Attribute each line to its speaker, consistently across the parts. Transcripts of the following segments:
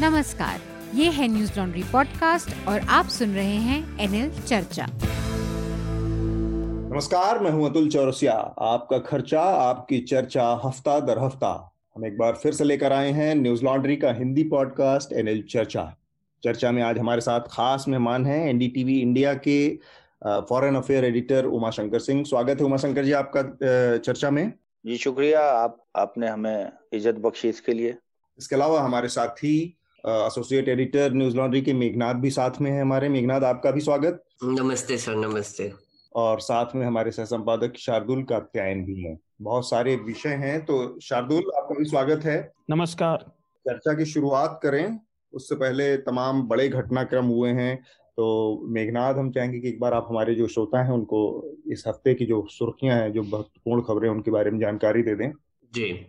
Speaker 1: नमस्कार ये है न्यूज़ लॉन्ड्री पॉडकास्ट और आप सुन रहे हैं एनएल चर्चा।
Speaker 2: नमस्कार मैं हूँ अतुल चौरसिया। आपका खर्चा आपकी चर्चा हफ़्ता दर हफ़्ता। हम एक बार फिर से लेकर आए हैं न्यूज़ लॉन्ड्री का हिंदी पॉडकास्ट एनएल चर्चा। चर्चा में आज हमारे साथ खास मेहमान हैं एनडीटीवी इंडिया के foreign affair editor Uma Shankar Singh. स्वागत है उमा शंकर जी आपका चर्चा में।
Speaker 3: जी शुक्रिया। आप आपने हमें इज़्ज़त बख्शी इसके लिए।
Speaker 2: इसके अलावा हमारे साथी एसोसिएट एडिटर न्यूज़ लॉन्ड्री के मेघनाथ भी साथ में है हमारे। मेघनाथ आपका भी स्वागत।
Speaker 4: नमस्ते सर नमस्ते।
Speaker 2: और साथ में हमारे सह संपादक शार्दुल कात्यायन भी हैं। बहुत सारे विषय हैं तो शार्दुल आपका भी स्वागत है।
Speaker 5: नमस्कार।
Speaker 2: चर्चा की शुरुआत करें। उससे पहले तमाम बड़े घटनाक्रम हुए हैं तो मेघनाथ हम चाहेंगे कि एक बार आप हमारे जो श्रोता हैं उनको इस हफ़्ते की जो सुर्खियाँ हैं जो महत्वपूर्ण खबरें उनके बारे में जानकारी दे दें।
Speaker 4: जी।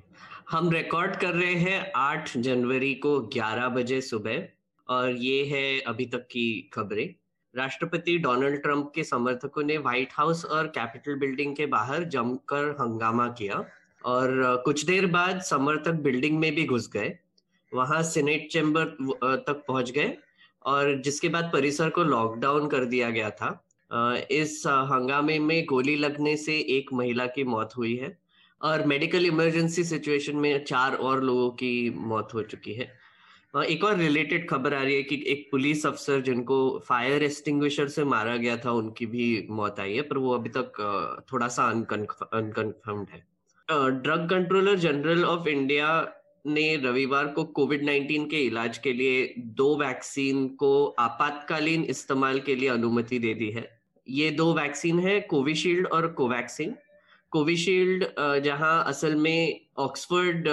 Speaker 4: हम रिकॉर्ड कर रहे हैं 8 जनवरी को 11 बजे सुबह, और ये है अभी तक की खबरें। राष्ट्रपति डोनाल्ड ट्रंप के समर्थकों ने व्हाइट हाउस और कैपिटल बिल्डिंग के बाहर जमकर हंगामा किया, और कुछ देर बाद समर्थक बिल्डिंग में भी घुस गए। वहाँ सीनेट चैम्बर तक पहुँच गए, और जिसके बाद परिसर को लॉकडाउन कर दिया गया था। इस हंगामे में गोली लगने से एक महिला की मौत हुई है। और मेडिकल इमरजेंसी सिचुएशन में चार और लोगों की मौत हो चुकी है। एक और रिलेटेड खबर आ रही है कि एक पुलिस अफसर जिनको फायर एक्सटिंग्विशर से मारा गया था, उनकी भी मौत आई है, पर वो अभी तक थोड़ा सा अनकन्फर्म्ड है। Drug controller general of India ने रविवार को कोविड 19 के इलाज के लिए दो वैक्सीन को आपातकालीन इस्तेमाल के लिए अनुमति दे दी है। ये दो वैक्सीन है कोविशील्ड और कोवैक्सीन कोविशील्ड जहाँ असल में ऑक्सफोर्ड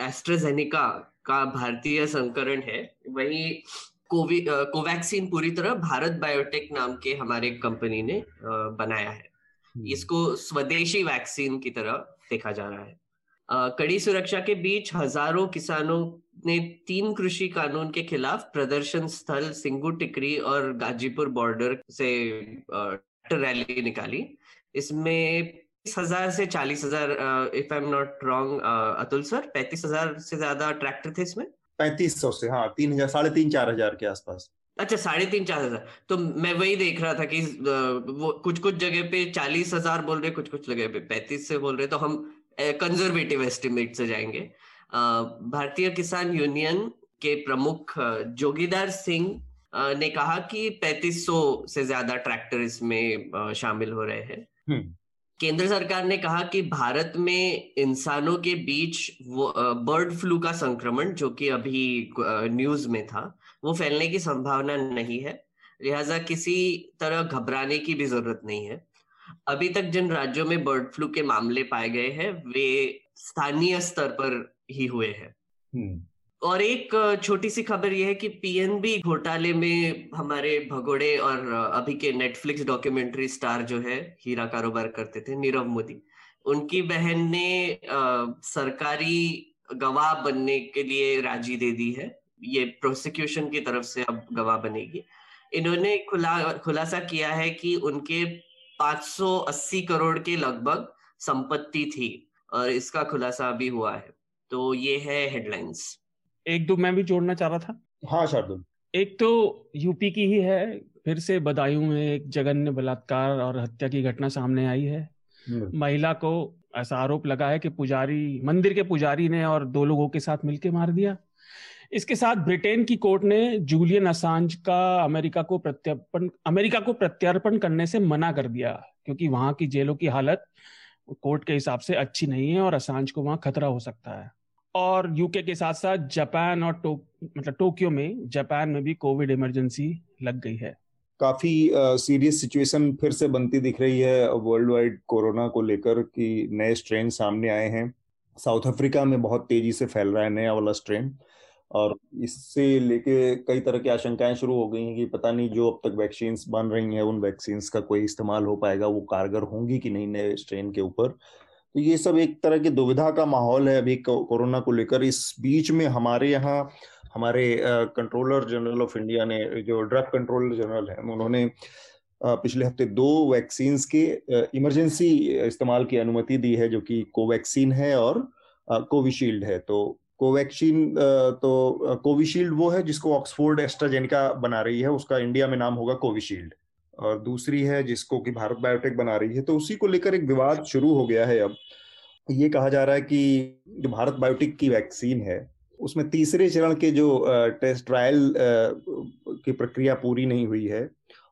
Speaker 4: एस्ट्राजेनिका का भारतीय संकरण है वही कोवि कोवैक्सीन पूरी तरह भारत बायोटेक नाम के हमारे कंपनी ने बनाया है। हम्म। इसको स्वदेशी वैक्सीन की तरह देखा जा रहा है। कड़ी सुरक्षा के बीच हज़ारों किसानों ने तीन कृषि कानून के खिलाफ प्रदर्शन स्थल सिंगू टिकरी और गाजीपुर बॉर्डर से रैली निकाली। इसमें हज़ार से चालीस हज़ार if I am not wrong Atul sir पैंतीस हज़ार से ज़्यादा ट्रैक्टर थे इसमें?
Speaker 2: पैंतीस सौ से हाँ तीन हज़ार साढ़े तीन चार हज़ार के आसपास।
Speaker 4: अच्छा साढ़े तीन चार हज़ार। तो मैं वही देख रहा था कि वो कुछ कुछ जगह पे चालीस हज़ार बोल रहे कुछ कुछ जगह पे पैंतीस से बोल रहे तो हम कंजर्वेटिव एस्टिमेट से जाएँगे। भारतीय किसान यूनियन के प्रमुख जोगीदार सिंह ने कहा कि 3500 से ज़्यादा ट्रैक्टर इसमें शामिल हो रहे हैं। हम्म। केंद्र सरकार ने कहा कि भारत में इंसानों के बीच बर्ड फ्लू का संक्रमण, जो कि अभी न्यूज़ में था, वो फैलने की संभावना नहीं है। लिहाजा किसी तरह घबराने की भी ज़रूरत नहीं है। अभी तक जिन राज्यों में बर्ड फ्लू के मामले पाए गए हैं, वे स्थानीय स्तर पर ही हुए हैं। हम्म। और एक छोटी सी खबर यह है कि पीएनबी घोटाले में हमारे भगोड़े और अभी के नेटफ्लिक्स डॉक्यूमेंट्री स्टार जो है हीरा कारोबार करते थे नीरव मोदी। उनकी बहन ने आ, सरकारी गवाह बनने के लिए राज़ी दे दी है। ये प्रोसिक्यूशन की तरफ़ से अब गवाह बनेगी। इन्होंने खुला खुलासा किया है कि उनके 580 करोड़ के लगभग संपत्ति थी और इसका खुलासा अभी हुआ है। तो ये है हेडलाइंस
Speaker 5: एक दो मैं भी जोड़ना चाह रहा था।
Speaker 2: हाँ शार्दुल।
Speaker 5: एक तो यूपी की ही है फिर से बदायूं में एक जघन्य बलात्कार और हत्या की घटना सामने आई है। हम्म। महिला को ऐसा आरोप लगा है कि पुजारी मंदिर के पुजारी ने और दो लोगों के साथ मिलकर मार दिया। इसके साथ ब्रिटेन की कोर्ट ने जूलियन असांज का अमेरिका को प्रत्यर्पण अमेरिका को प्रत्यार्पण करने से मना कर दिया क्योंकि वहाँ की जेलों की हालत कोर्ट के हिसाब से अच्छी नहीं है और असांज को वहाँ खतरा हो सकता है। और यूके के साथ साथ जापान और टो, मतलब टोक्यो में जापान में भी कोविड इमरजेंसी लग गई है।
Speaker 2: काफ़ी सीरियस सिचुएशन फिर से बनती दिख रही है वर्ल्ड वाइड कोरोना को लेकर कि नए स्ट्रेन सामने आए हैं। साउथ अफ्रीका में बहुत तेज़ी से फैल रहा है नया वाला स्ट्रेन और इससे लेके कई तरह की आशंकाएँ शुरू हो गई हैं कि पता नहीं जो अब तक वैक्सीन बन रही हैं उन वैक्सीन का कोई इस्तेमाल हो पाएगा वो कारगर होंगी कि नहीं नए स्ट्रेन के ऊपर। तो ये सब एक तरह की दुविधा का माहौल है अभी कोरोना को लेकर। इस बीच में हमारे यहाँ, हमारे कंट्रोलर जनरल ऑफ़ इंडिया ने, जो ड्रग कंट्रोलर जनरल है, उन्होंने पिछले हफ़्ते दो वैक्सीन के इमरजेंसी इस्तेमाल की अनुमति दी है, जो कि कोवैक्सीन है और कोविशील्ड है। तो कोवैक्सीन तो कोविशील्ड वो है जिसको ऑक्सफोर्ड एस्ट्राजेनिका बना रही है, उसका इंडिया में नाम होगा कोविशील्ड। और दूसरी है जिसको कि भारत बायोटेक बना रही है तो उसी को लेकर एक विवाद शुरू हो गया है अब। ये कहा जा रहा है कि जो भारत बायोटेक की वैक्सीन है, उसमें तीसरे चरण के जो टेस्ट ट्रायल की प्रक्रिया पूरी नहीं हुई है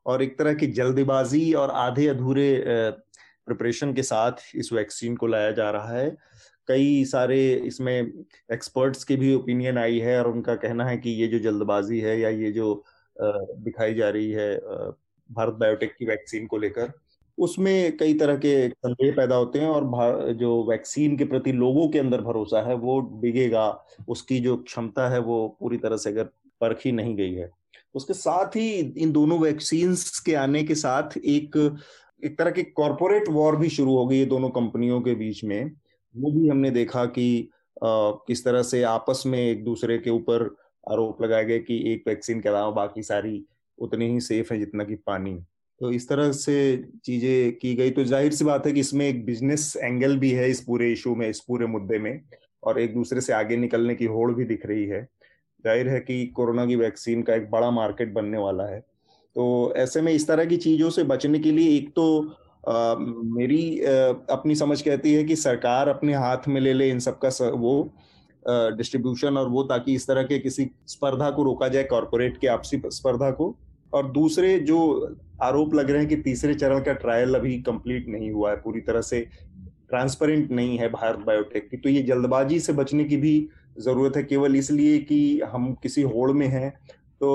Speaker 2: और एक तरह की जल्दबाजी और आधे अधूरे प्रिपरेशन के साथ इस वैक्सीन को लाया जा रहा है। कई सारे इसमें एक्सपर्ट्स की भी ओपिनियन आई है और उनका कहना है कि ये जो जल्दबाजी है या ये जो दिखाई जा रही है भारत बायोटेक की वैक्सीन को लेकर। उसमें कई तरह के संदेह पैदा होते हैं और जो वैक्सीन के प्रति लोगों के अंदर भरोसा है वो डिगेगा उसकी जो क्षमता है वो पूरी तरह से अगर परखी नहीं गई है। उसके साथ ही इन दोनों वैक्सीन के आने के साथ एक एक तरह की कॉरपोरेट वॉर भी शुरू हो गई है दोनों कंपनियों के बीच में। वो भी हमने देखा कि आ, किस तरह से आपस में एक दूसरे के ऊपर आरोप लगाए गए कि एक वैक्सीन के अलावा बाकी सारी उतनी ही सेफ़ है जितना कि पानी। तो इस तरह से चीज़ें की गई। तो ज़ाहिर सी बात है कि इसमें एक बिज़नेस एंगल भी है इस पूरे इशू में इस पूरे मुद्दे में और एक दूसरे से आगे निकलने की होड़ भी दिख रही है। ज़ाहिर है कि कोरोना की वैक्सीन का एक बड़ा मार्केट बनने वाला है। तो ऐसे में इस तरह की चीज़ों से बचने के लिए एक तो आ, मेरी आ, अपनी समझ कहती है कि सरकार अपने हाथ में ले ले इन सब का वो डिस्ट्रीब्यूशन और वो ताकि इस तरह के किसी स्पर्धा को रोका जाए कॉरपोरेट के आपसी स्पर्धा को। और दूसरे जो आरोप लग रहे हैं कि तीसरे चरण का ट्रायल अभी कंप्लीट नहीं हुआ है, पूरी तरह से ट्रांसपेरेंट नहीं है भारत बायोटेक की तो ये जल्दबाजी से बचने की भी ज़रूरत है केवल इसलिए कि हम किसी होड़ में हैं तो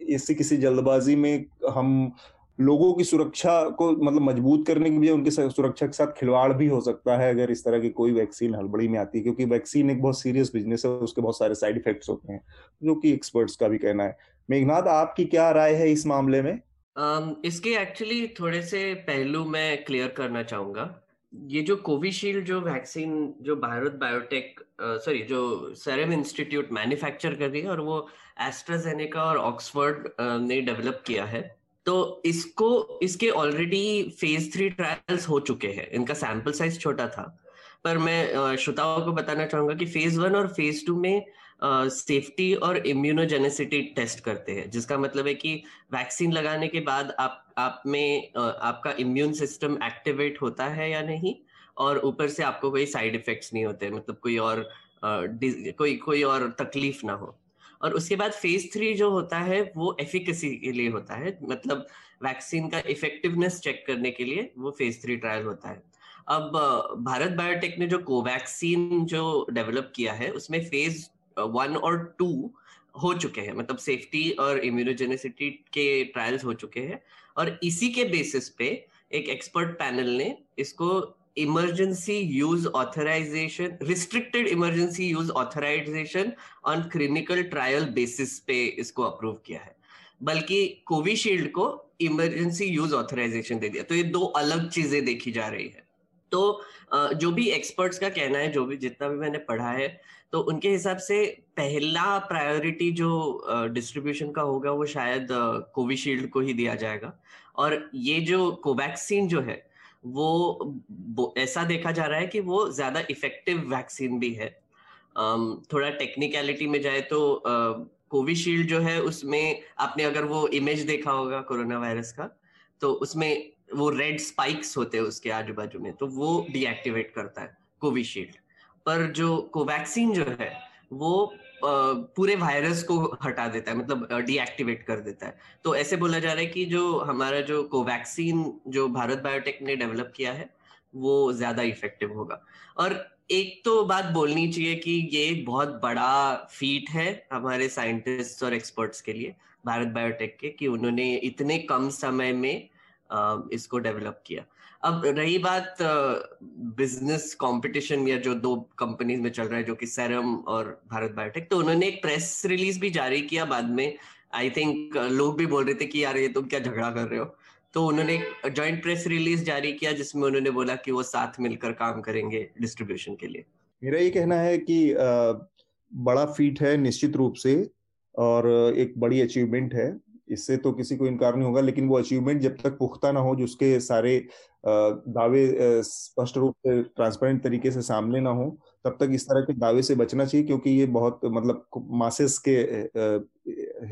Speaker 2: इससे किसी जल्दबाजी में हम लोगों की सुरक्षा को मतलब मज़बूत करने की बजाय उनकी सुरक्षा के साथ खिलवाड़ भी हो सकता है अगर इस तरह की कोई वैक्सीन हड़बड़ी में आती है, क्योंकि वैक्सीन एक बहुत सीरियस बिज़नेस है, उसके बहुत सारे साइड इफेक्ट्स होते हैं, जो कि एक्सपर्ट्स का भी कहना है। मेघनाथ आपकी क्या राय है इस मामले में?
Speaker 4: um, इसके एक्चुअली थोड़े से पहलू मैं क्लियर करना चाहूँगा। ये जो कोविशील्ड जो वैक्सीन जो भारत बायोटेक सॉरी जो सेरम इंस्टीट्यूट मैन्युफैक्चर कर रही है और वो एस्ट्राजेनेका और ऑक्सफोर्ड ने डेवलप किया है तो इसको इसके ऑलरेडी फ़ेज़ थ्री ट्रायल्स हो चुके हैं। इनका सैंपल साइज़ छोटा था। पर मैं श्रोताओं को बताना चाहूँगा कि फ़ेज़ वन और फ़ेज़ टू में सेफ्टी और इम्यूनोजेनेसिटी टेस्ट करते हैं, जिसका मतलब है कि वैक्सीन लगाने के बाद आप आप में आपका इम्यून सिस्टम एक्टिवेट होता है या नहीं? और ऊपर से आपको कोई साइड इफेक्ट्स नहीं होते मतलब कोई और कोई कोई और तकलीफ़ ना हो। और उसके बाद फ़ेज़ थ्री जो होता है, वो एफिकेसी के लिए होता है मतलब वैक्सीन का इफेक्टिवनेस चेक करने के लिए वो फ़ेज़ थ्री ट्रायल होता है। अब भारत बायोटेक ने जो कोवैक्सीन जो डेवलप किया है, उसमें फ़ेज़ वन और टू हो चुके हैं। मतलब सेफ्टी और इम्यूनोजेनिसिटी के ट्रायल्स हो चुके हैं। और इसी के बेसिस पे एक एक्सपर्ट पैनल ने इसको emergency use authorisation restricted emergency use authorisation on clinical trial basis पे इसको अप्रूव किया है। बल्कि कोविशील्ड को इमरजेंसी यूज़ ऑथराइजेशन दे दिया। तो ये दो अलग चीज़ें देखी जा रही है। तो जो भी एक्सपर्ट्स का कहना है, जो भी जितना भी मैंने पढ़ा है तो उनके हिसाब से पहला प्रायोरिटी जो डिस्ट्रीब्यूशन का होगा, वो शायद कोविशील्ड को ही दिया जाएगा। और ये जो कोवैक्सीन जो है, वो ऐसा देखा जा रहा है कि वो ज़्यादा इफ़ेक्टिव वैक्सीन भी है। थोड़ा टेक्निकलिटी में जाए तो कोविशील्ड जो है, उसमें आपने अगर वो इमेज देखा होगा कोरोना वायरस का तो उसमें वो रेड स्पाइक्स होते हैं उसके आजू बाजू में तो वो डीएक्टिवेट करता है कोविशील्ड पर जो कोवैक्सीन जो है, वो पूरे वायरस को हटा देता है मतलब डीएक्टिवेट कर देता है। तो ऐसे बोला जा रहा है कि जो हमारा जो कोवैक्सीन जो भारत बायोटेक ने डेवलप किया है, वो ज़्यादा इफ़ेक्टिव होगा। और एक तो बात बोलनी चाहिए कि ये बहुत बड़ा फीट है हमारे साइंटिस्ट और एक्सपर्ट्स के लिए, भारत बायोटेक के, कि उन्होंने इतने कम समय में इसको डेवलप किया। अब रही बात बिज़नेस कंपटीशन या जो दो कंपनीज़ में चल रहा है, जो कि सेरम और भारत बायोटेक तो उन्होंने एक प्रेस रिलीज़ भी जारी किया बाद में। आई थिंक लोग भी बोल रहे थे कि, यार, ये तुम क्या झगड़ा कर रहे हो? तो उन्होंने एक जॉइंट प्रेस रिलीज़ जारी किया, जिसमें उन्होंने बोला कि वो साथ मिलकर काम करेंगे डिस्ट्रीब्यूशन के लिए।
Speaker 2: मेरा ये कहना है कि बड़ा फीट है निश्चित रूप से, और एक बड़ी अचीवमेंट है। इससे तो किसी को इनकार नहीं होगा, लेकिन वो अचीवमेंट जब तक पुख्ता ना हो जिसके सारे दावे स्पष्ट रूप से ट्रांसपेरेंट तरीके से सामने ना हो, तब तक इस तरह के दावे से बचना चाहिए, क्योंकि ये बहुत मतलब मासेस के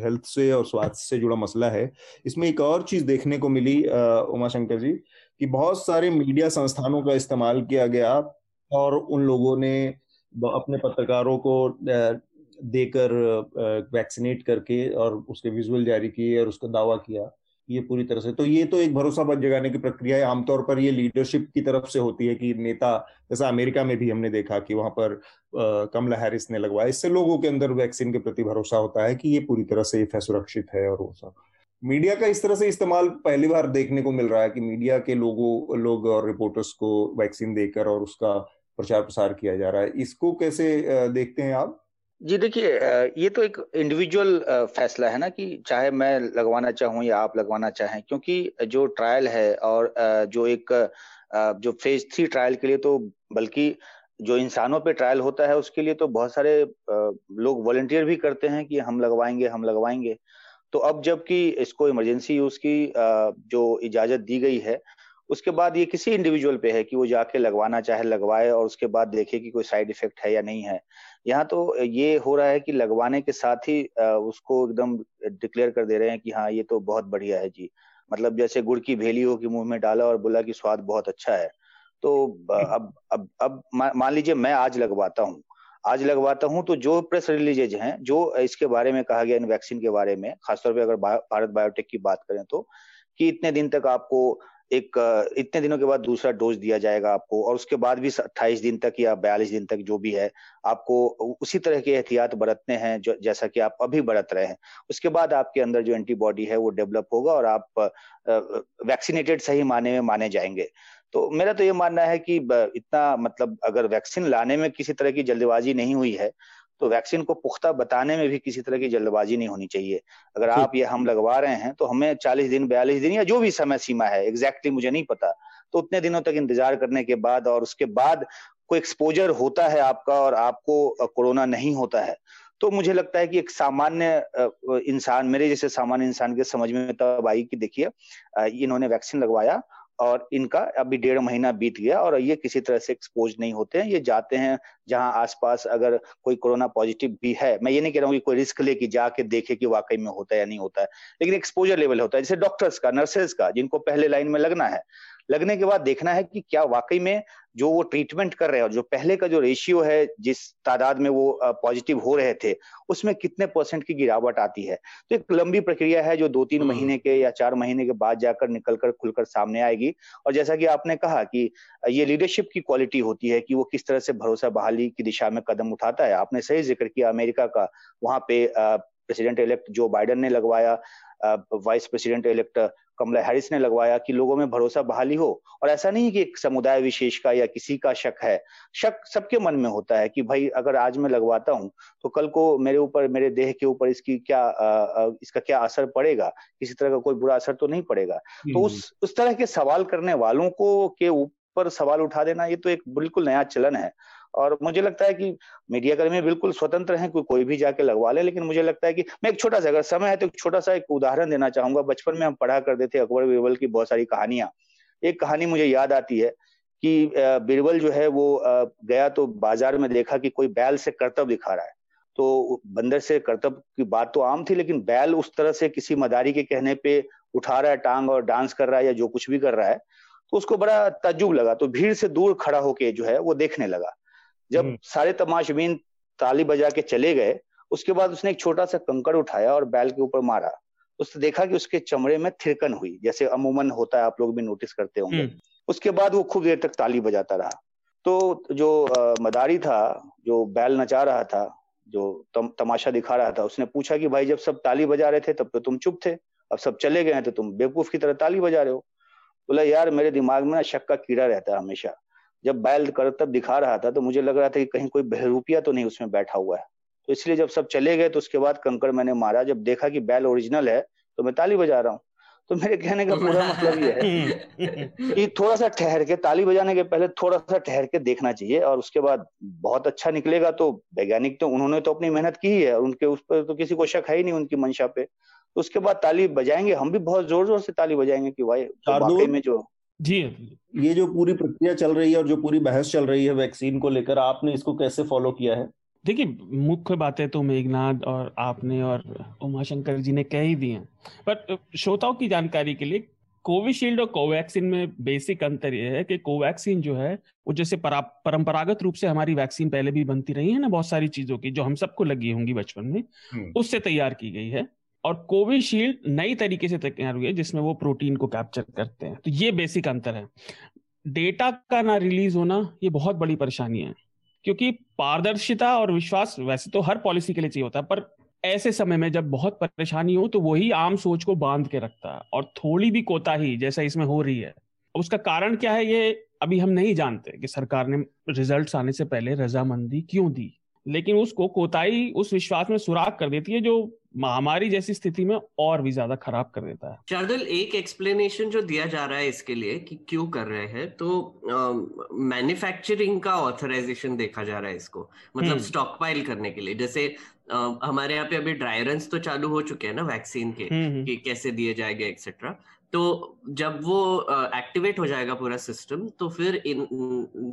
Speaker 2: हेल्थ से और स्वास्थ्य से जुड़ा मसला है। इसमें एक और चीज़ देखने को मिली उमा शंकर जी, कि बहुत सारे मीडिया संस्थानों का इस्तेमाल किया गया, और उन लोगों ने अपने पत्रकारों को देकर वैक्सीनेट करके और उसके विजुअल जारी किए और उसका दावा किया, ये पूरी तरह से। तो ये तो एक भरोसा बच जगाने की प्रक्रिया है। आमतौर पर ये लीडरशिप की तरफ़ से होती है कि नेता, जैसा अमेरिका में भी हमने देखा कि वहाँ पर कमला हैरिस ने लगवाया। इससे लोगों के अंदर वैक्सीन के प्रति भरोसा होता है कि ये पूरी तरह से है, सुरक्षित है और वो सब। मीडिया का इस तरह से इस्तेमाल पहली बार देखने को मिल रहा है कि मीडिया के लोगों, लोग और रिपोर्टर्स को वैक्सीन देकर और उसका प्रचार प्रसार किया जा रहा है। इसको कैसे देखते हैं आप?
Speaker 3: जी, देखिए ये तो एक इंडिविजुअल फैसला है ना कि चाहे मैं लगवाना चाहूँ या आप लगवाना चाहें, क्योंकि जो ट्रायल है और जो एक जो फ़ेज़ थ्री ट्रायल के लिए तो बल्कि जो इंसानों पे ट्रायल होता है उसके लिए तो बहुत सारे लोग वॉलेंटियर भी करते हैं कि हम लगवाएँगे हम लगवाएँगे। तो अब जबकि इसको इमरजेंसी यूज़ की जो इजाज़त दी गई है उसके बाद ये किसी इंडिविजुअल पे है कि वो जाके लगवाना चाहे लगवाए और उसके बाद देखे कि कोई साइड इफ़ेक्ट है या नहीं है। यहाँ तो ये हो रहा है कि लगवाने के साथ ही उसको एकदम डिक्लेयर कर दे रहे हैं कि हाँ ये तो बहुत बढ़िया है जी। मतलब जैसे गुड़ की भेली हो कि मुँह में डाला और बोला कि स्वाद बहुत अच्छा है। तो अब अब अब मान लीजिए मैं आज लगवाता हूँ। आज लगवाता हूँ तो जो प्रेस रिलीजेज हैं जो इसके बारे में कहा गया इन वैक्सीन के बारे में खासतौर पर अगर भारत बायोटेक की बात करें तो कि इतने दिन तक आपको एक इतने दिनों के बाद दूसरा डोज दिया जाएगा आपको और उसके बाद भी अट्ठाईस दिन तक या बयालीस दिन तक जो भी है, आपको उसी तरह के एहतियात बरतने हैं जो, जैसा कि आप अभी बरत रहे हैं। उसके बाद आपके अंदर जो एंटीबॉडी है वो डेवलप होगा और आप वैक्सीनेटेड सही माने में माने जाएँगे। तो मेरा तो ये मानना है कि इतना मतलब अगर वैक्सीन लाने में किसी तरह की जल्दबाजी नहीं हुई है तो वैक्सीन को पुख्ता बताने में भी किसी तरह की जल्दबाजी नहीं होनी चाहिए। अगर आप ये हम लगवा रहे हैं तो हमें चालीस दिन बयालीस दिन या जो भी समय सीमा है एग्जैक्टली मुझे नहीं पता। तो उतने दिनों तक इंतज़ार करने के बाद और उसके बाद कोई एक्सपोजर होता है आपका और आपको कोरोना नहीं होता है तो मुझे लगता है कि एक सामान्य इंसान मेरे जैसे सामान्य इंसान के समझ में तब आई कि देखिए इन्होंने वैक्सीन लगवाया और इनका अभी डेढ़ महीना बीत गया और ये किसी तरह से एक्सपोज नहीं होते हैं। ये जाते हैं जहाँ आसपास अगर कोई कोरोना पॉजिटिव भी है, मैं ये नहीं कह रहा हूँ कि कोई रिस्क ले कि जाके देखे कि वाकई में होता है या नहीं होता है, लेकिन एक्सपोजर लेवल होता है। जैसे डॉक्टर्स का नर्सेज का, जिनको पहले लाइन में लगना है लगने के बाद देखना है कि क्या वाकई में जो वो ट्रीटमेंट कर रहे हैं जो पहले का जो रेशियो है जिस तादाद में वो पॉजिटिव हो रहे थे उसमें कितने परसेंट की गिरावट आती है? तो एक लंबी प्रक्रिया है जो दो तीन हम्म। महीने के या चार महीने के बाद जाकर निकलकर खुलकर सामने आएगी। और जैसा कि आपने कहा कि ये लीडरशिप की क्वालिटी होती है कि वो किस तरह से भरोसा बहाली की दिशा में कदम उठाता है। आपने सही ज़िक्र किया अमेरिका का। वहाँ पे प्रेसिडेंट इलेक्ट जो बाइडन ने लगवाया vice president elect Kamala Harris ने लगवाया कि लोगों में भरोसा बहाली हो और ऐसा नहीं कि एक समुदाय विशेष का या किसी का शक है। शक सबके मन में होता है कि भाई अगर आज मैं लगवाता हूँ तो कल को मेरे ऊपर मेरे देह के ऊपर इसकी क्या इसका क्या असर पड़ेगा? किसी तरह का कोई बुरा असर तो नहीं पड़ेगा? तो उस उस तरह के सवाल करने वालों को के ऊपर सवाल उठा देना ये तो एक बिल्कुल नया चलन है। और मुझे लगता है कि मीडिया कर्मी बिल्कुल स्वतंत्र हैं, कोई कोई भी जाके लगवा ले, लेकिन मुझे लगता है कि मैं एक छोटा सा, अगर समय है तो एक छोटा सा एक उदाहरण देना चाहूँगा। बचपन में हम पढ़ा करते थे अकबर बीरबल की बहुत सारी कहानियाँ। एक कहानी मुझे याद आती है कि बीरबल जो है वो गया तो बाज़ार में देखा कि कोई बैल से कर्तव्य दिखा रहा है। तो बंदर से कर्तव्य की बात तो आम थी, लेकिन बैल उस तरह से किसी मदारी के कहने पे उठा रहा है, टांग और डांस कर रहा है या जो कुछ भी कर रहा है तो उसको बड़ा तजुब लगा। तो भीड़ से दूर खड़ा होके जो है वो देखने लगा। जब हम्म। सारे तमाशबीन ताली बजा के चले गए उसके बाद उसने एक छोटा सा कंकड़ उठाया और बैल के ऊपर मारा। उसने देखा कि उसके चमड़े में थिरकन हुई जैसे अमूमन होता है आप लोग भी नोटिस करते होंगे। हम्म। उसके बाद वो खूब देर तक ताली बजाता रहा। तो जो आ, मदारी था जो बैल नचा रहा था जो तम, तमाशा दिखा रहा था उसने पूछा कि भाई जब सब ताली बजा रहे थे तब तो तुम चुप थे अब सब चले गए हैं तो तुम बेवकूफ़ की तरह ताली बजा रहे हो। बोला यार मेरे दिमाग में ना शक का कीड़ा रहता है हमेशा। जब बैल करतब दिखा रहा था तो मुझे लग रहा था कि कहीं कोई बहरूपिया तो नहीं उसमें बैठा हुआ है। तो इसलिए जब सब चले गए तो उसके बाद कंकड़ मैंने मारा। जब देखा कि बैल ओरिजिनल है तो मैं ताली बजा रहा हूँ। तो मेरे कहने का पूरा मतलब ये है कि थोड़ा सा ठहर के ताली बजाने के पहले थोड़ा सा ठहर के देखना चाहिए और उसके बाद बहुत अच्छा निकलेगा तो वैज्ञानिक तो उन्होंने तो अपनी मेहनत की ही है और उनके उस पर तो किसी को शक है ही नहीं उनकी मंशा पे। तो उसके बाद ताली बजाएँगे हम भी बहुत ज़ोर ज़ोर से ताली बजाएँगे कि भाई तो में जो
Speaker 2: जी। ये जो पूरी प्रक्रिया चल रही है और जो पूरी बहस चल रही है वैक्सीन को लेकर आपने इसको कैसे फॉलो किया है?
Speaker 5: देखिए मुख्य बातें तो मेघनाथ और आपने और उमाशंकर जी ने कह ही दी हैं। पर श्रोताओं की जानकारी के लिए कोविशील्ड और कोवैक्सीन में बेसिक अंतर यह है कि कोवैक्सीन जो है वो जैसे परंपरागत रूप से हमारी वैक्सीन पहले भी बनती रही है ना बहुत सारी चीज़ों की जो हम सबको लगी होंगी बचपन में हम्म। उससे तैयार की गई है। और कोविशील्ड नई तरीके से तैयार हुई है, जिसमें वो प्रोटीन को कैप्चर करते हैं। तो ये बेसिक अंतर है। डेटा का ना रिलीज़ होना, ये बहुत बड़ी परेशानी है। क्योंकि पारदर्शिता और विश्वास वैसे तो हर पॉलिसी के लिए चाहिए होता है, पर ऐसे समय में जब बहुत परेशानी हो तो वही आम सोच को बाँध के रखता है। और थोड़ी भी कोताही, जैसा इसमें हो रही है उसका कारण क्या है, ये अभी हम नहीं जानते कि सरकार ने रिज़ल्ट आने से पहले रजामंदी क्यों दी। लेकिन उसको कोताही, उस विश्वास में सुराग कर देती है, जो महामारी जैसी स्थिति में और भी ज़्यादा खराब कर देता है।
Speaker 4: शार्दुल एक एक्सप्लेनेशन जो दिया जा रहा है इसके लिए कि क्यों कर रहे हैं तो मैन्युफैक्चरिंग का ऑथराइजेशन देखा जा रहा है इसको। मतलब स्टॉक हम्म। पाइल करने के लिए। जैसे uh, हमारे यहाँ पे अभी ड्राई रन तो चालू हो चुके हैं ना वैक्सीन के हम्म, हम्म। कि कैसे दिए जाएँगे एक्सेट्रा तो जब वो एक्टिवेट uh, हो जाएगा पूरा सिस्टम तो फिर इन